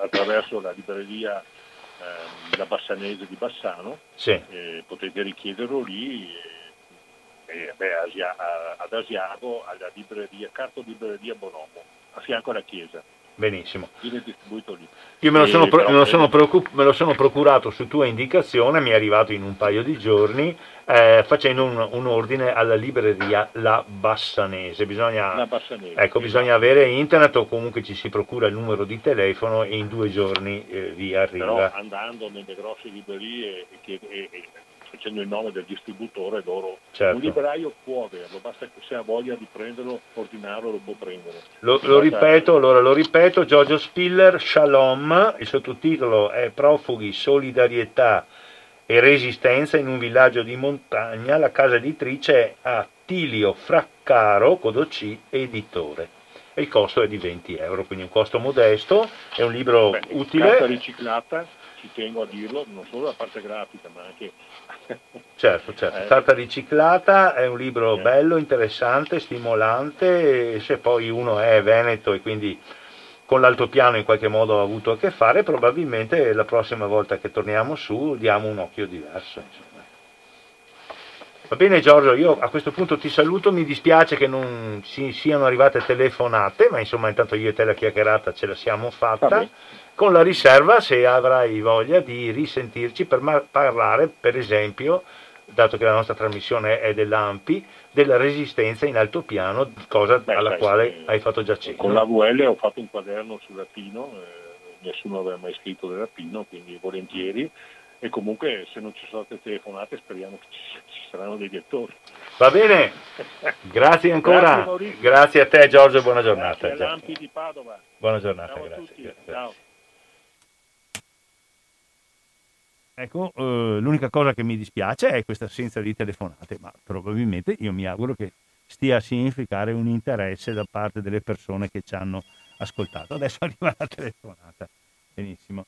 attraverso la libreria eh, La Bassanese di Bassano,
Sì.
eh, potete richiederlo lì. Beh, Asia- ad Asiago, alla libreria, Carto Libreria Bonomo, a fianco alla chiesa,
Benissimo.
viene distribuito lì.
Io me lo, sono, pro- me lo sono preoccup- me lo sono procurato su tua indicazione, mi è arrivato in un paio di giorni, eh, facendo un, un ordine alla libreria La Bassanese. Bisogna,
La Bassanese.
ecco, bisogna avere internet o comunque ci si procura il numero di telefono e in due giorni eh, vi
Però
arriva.
andando nelle grosse librerie e, chied- e- e facendo il nome del distributore, loro
Certo.
un libraio può averlo, basta che se ha voglia di prenderlo, ordinarlo, lo può prendere.
Lo, lo ripeto, allora lo ripeto, Giorgio Spiller, Shalom, il sottotitolo è Profughi, solidarietà e resistenza in un villaggio di montagna, la casa editrice è Attilio Fraccaro, Codoc, editore. E il costo è di 20 euro, quindi un costo modesto, è un libro
Beh, Carta
utile,
riciclata, ci tengo a dirlo, non solo la parte grafica, ma anche...
certo, certo,
Eh.
carta riciclata, è un libro
Eh.
bello, interessante, stimolante, se poi uno è veneto e quindi con l'altopiano in qualche modo ha avuto a che fare, probabilmente la prossima volta che torniamo su diamo un occhio diverso. insomma. Va bene Giorgio, io a questo punto ti saluto, mi dispiace che non si, siano arrivate telefonate, ma insomma intanto io e te la chiacchierata ce la siamo fatta, con la riserva se avrai voglia di risentirci per parlare per esempio, dato che la nostra trasmissione è dell'AMPI, della resistenza in altopiano, cosa
Beh,
alla
sai,
quale
eh,
hai fatto già cenno.
Con la VL ho fatto un quaderno sul rapino, eh, nessuno aveva mai scritto del rapino, quindi volentieri. E comunque se non ci sono state telefonate speriamo che ci, ci saranno dei lettori.
Va bene, grazie ancora,
Grazie,
grazie a te Giorgio, buona giornata.
Grazie all'Ampi di Padova.
Buona giornata,
Ciao a
grazie.
tutti.
grazie.
Ciao.
Ecco, eh, l'unica cosa che mi dispiace è questa assenza di telefonate, ma probabilmente io mi auguro che stia a significare un interesse da parte delle persone che ci hanno ascoltato. Adesso arriva la telefonata. Benissimo.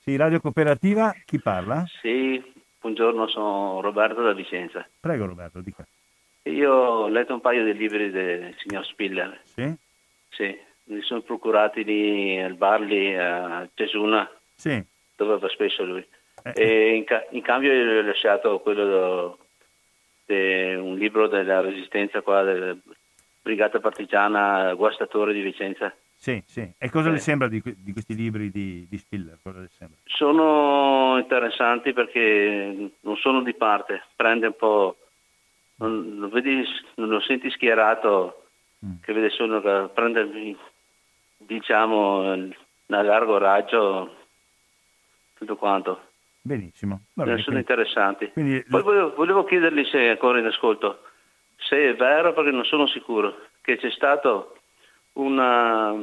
Sì, Radio Cooperativa, chi parla?
Sì, buongiorno, sono Roberto da Vicenza.
Prego Roberto, dica.
Io ho letto un paio di libri del signor Spiller,
Sì?
sì, mi sono procurati lì al bar lì a Cesuna,
Sì.
Dove va spesso lui.
Eh,
E in, ca- in cambio gli ho lasciato quello de- un libro della resistenza qua della Brigata Partigiana Guastatore di Vicenza.
Sì, sì. E cosa le
Eh.
sembra di, di questi libri di, di Spiller? Cosa le sembra?
Sono interessanti perché non sono di parte, prende un po', non, lo, vedi, non lo senti schierato,
Mm.
che vede solo che prende, diciamo, a largo raggio tutto quanto.
Benissimo. Va
Eh, sono
quindi-
interessanti.
quindi
Poi volevo, volevo chiedergli se è ancora in ascolto, se è vero, perché non sono sicuro, che c'è stato una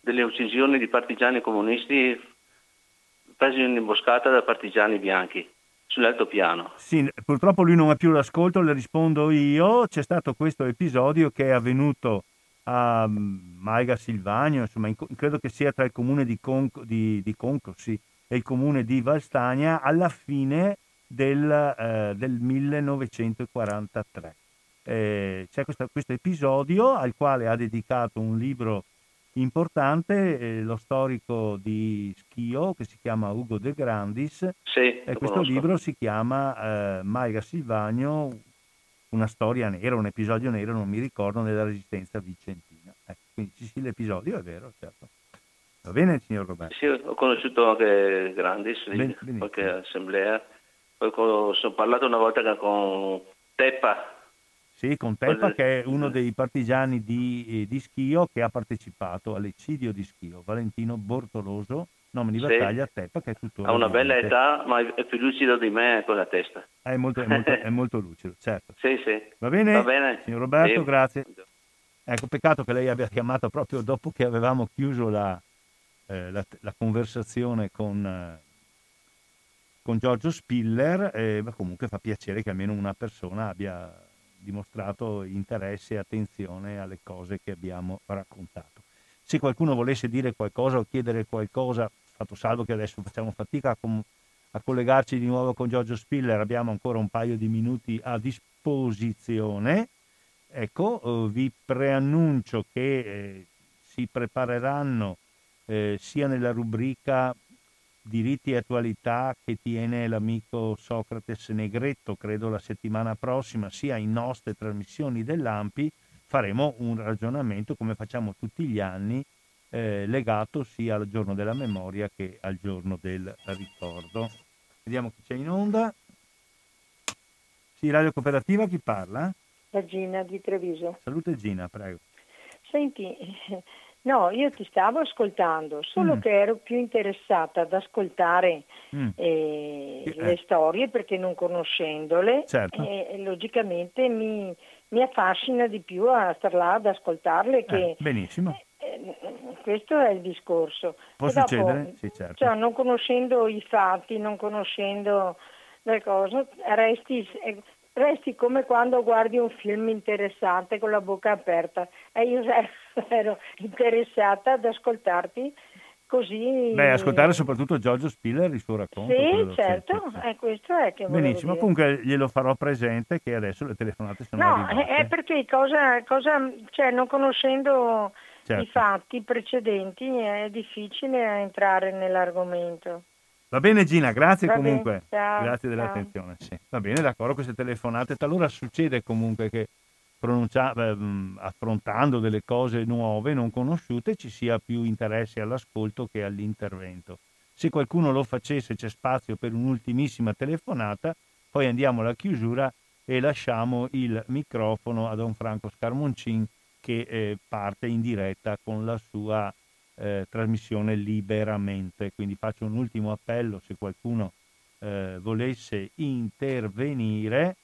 delle uccisioni di partigiani comunisti presi in imboscata da partigiani bianchi sull'altopiano.
Sì, purtroppo lui non ha più l'ascolto, le rispondo io. C'è stato questo episodio che è avvenuto a mm, Maiga Silvagno, insomma, in credo che sia tra il comune di, Conco, di, di Conco, sì, e il comune di Valstagna alla fine del, eh, del 1943. Eh, c'è questa- questo episodio al quale ha dedicato un libro importante, eh, lo storico di Schio, che si chiama Ugo De Grandis,
Sì,
e questo
conosco.
libro si chiama eh, Maiga Silvagno, una storia nera, un episodio nero, non mi ricordo, nella resistenza vicentina. Ecco, quindi sì, l'episodio è vero, certo. Va bene, signor Roberto?
Sì, ho conosciuto anche Grandis,
Ben-
qualche assemblea. Poi sono parlato una volta con Teppa,
Sì, con Teppa,
Quelle-
che è uno dei partigiani di, eh, di Schio che ha partecipato all'eccidio di Schio, Valentino Bortoloso, nome di
Sì.
battaglia Teppa, che è tuttora
ha una bella età, ma è più lucido di me con la testa.
È molto, è molto- è molto lucido, certo.
Sì, sì.
Va bene?
Va bene.
Signor Roberto,
Sì.
grazie. Ecco, peccato che lei abbia chiamato proprio dopo che avevamo chiuso la, eh, la- la conversazione con, eh, con Giorgio Spiller, eh, ma comunque fa piacere che almeno una persona abbia dimostrato interesse e attenzione alle cose che abbiamo raccontato. Se qualcuno volesse dire qualcosa o chiedere qualcosa, fatto salvo che adesso facciamo fatica a, com- a collegarci di nuovo con Giorgio Spiller, abbiamo ancora un paio di minuti a disposizione. Ecco, eh, vi preannuncio che eh, si prepareranno eh, sia nella rubrica diritti e attualità che tiene l'amico Socrates Negretto, credo la settimana prossima, sia in nostre trasmissioni dell'AMPI, faremo un ragionamento come facciamo tutti gli anni, eh, legato sia al giorno della memoria che al giorno del ricordo. Vediamo chi c'è in onda. Sì, Radio Cooperativa, chi parla?
La Gina di Treviso.
Salute Gina, prego.
Senti, No, io ti stavo ascoltando, solo mm. che ero più interessata ad ascoltare mm. eh, eh. le storie perché non conoscendole,
certo.
eh, logicamente mi, mi, affascina di più a star là ad ascoltarle. Che,
eh, benissimo.
Eh, questo è il discorso.
Può e succedere? Dopo, sì, certo.
Cioè, non conoscendo i fatti, non conoscendo le cose, resti resti come quando guardi un film interessante con la bocca aperta e io ero interessata ad ascoltarti così.
Beh, ascoltare soprattutto Giorgio Spiller il suo racconto.
Sì, certo, sì. Eh, questo è che
Benissimo, comunque glielo farò presente che adesso le telefonate sono
no,
arrivate.
È perché cosa, cosa, cioè, non conoscendo certo. i fatti precedenti è difficile entrare nell'argomento.
Va bene Gina, grazie
Va
comunque.
Ciao,
grazie dell'attenzione. Sì. Va bene, d'accordo, queste telefonate. Talora succede comunque che eh, affrontando delle cose nuove, non conosciute, ci sia più interesse all'ascolto che all'intervento. Se qualcuno lo facesse, c'è spazio per un'ultimissima telefonata, poi andiamo alla chiusura e lasciamo il microfono a Don Franco Scarmoncin che eh, parte in diretta con la sua eh, trasmissione liberamente. Quindi faccio un ultimo appello se qualcuno eh, volesse intervenire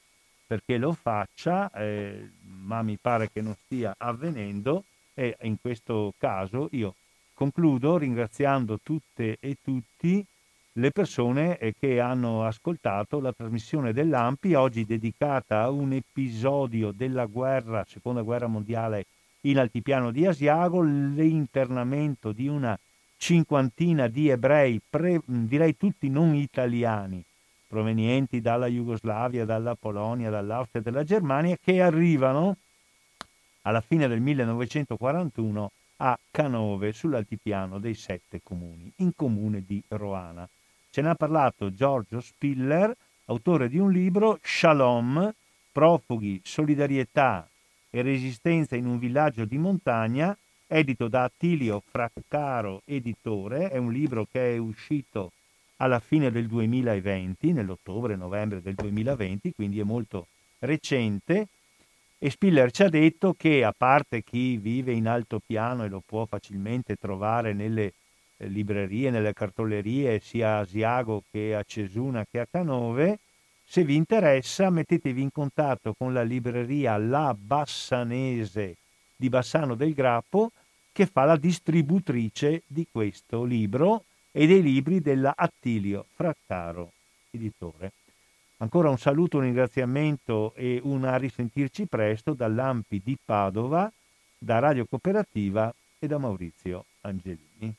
perché lo faccia, eh, ma mi pare che non stia avvenendo e in questo caso io concludo ringraziando tutte e tutti le persone eh, che hanno ascoltato la trasmissione dell'AMPI, oggi dedicata a un episodio della guerra, seconda guerra mondiale in altipiano di Asiago, l'internamento di una cinquantina di ebrei, pre, direi tutti non italiani, provenienti dalla Jugoslavia, dalla Polonia, dall'Austria e dalla Germania, che arrivano alla fine del 1941 a Canove, sull'altipiano dei sette comuni, in comune di Roana. Ce ne ha parlato Giorgio Spiller, autore di un libro, Shalom, profughi, solidarietà e Resistenza in un villaggio di montagna, edito da Attilio Fraccaro, editore, è un libro che è uscito alla fine del 2020, nell'ottobre-novembre del 2020, quindi è molto recente. E Spiller ci ha detto che, a parte chi vive in altopiano e lo può facilmente trovare nelle eh, librerie, nelle cartolerie, sia a Asiago che a Cesuna che a Canove, se vi interessa, mettetevi in contatto con la libreria La Bassanese di Bassano del Grappo, che fa la distributrice di questo libro e dei libri della Attilio Fraccaro, editore. Ancora un saluto, un ringraziamento e un a risentirci presto dall'Ampi di Padova, da Radio Cooperativa e da Maurizio Angelini.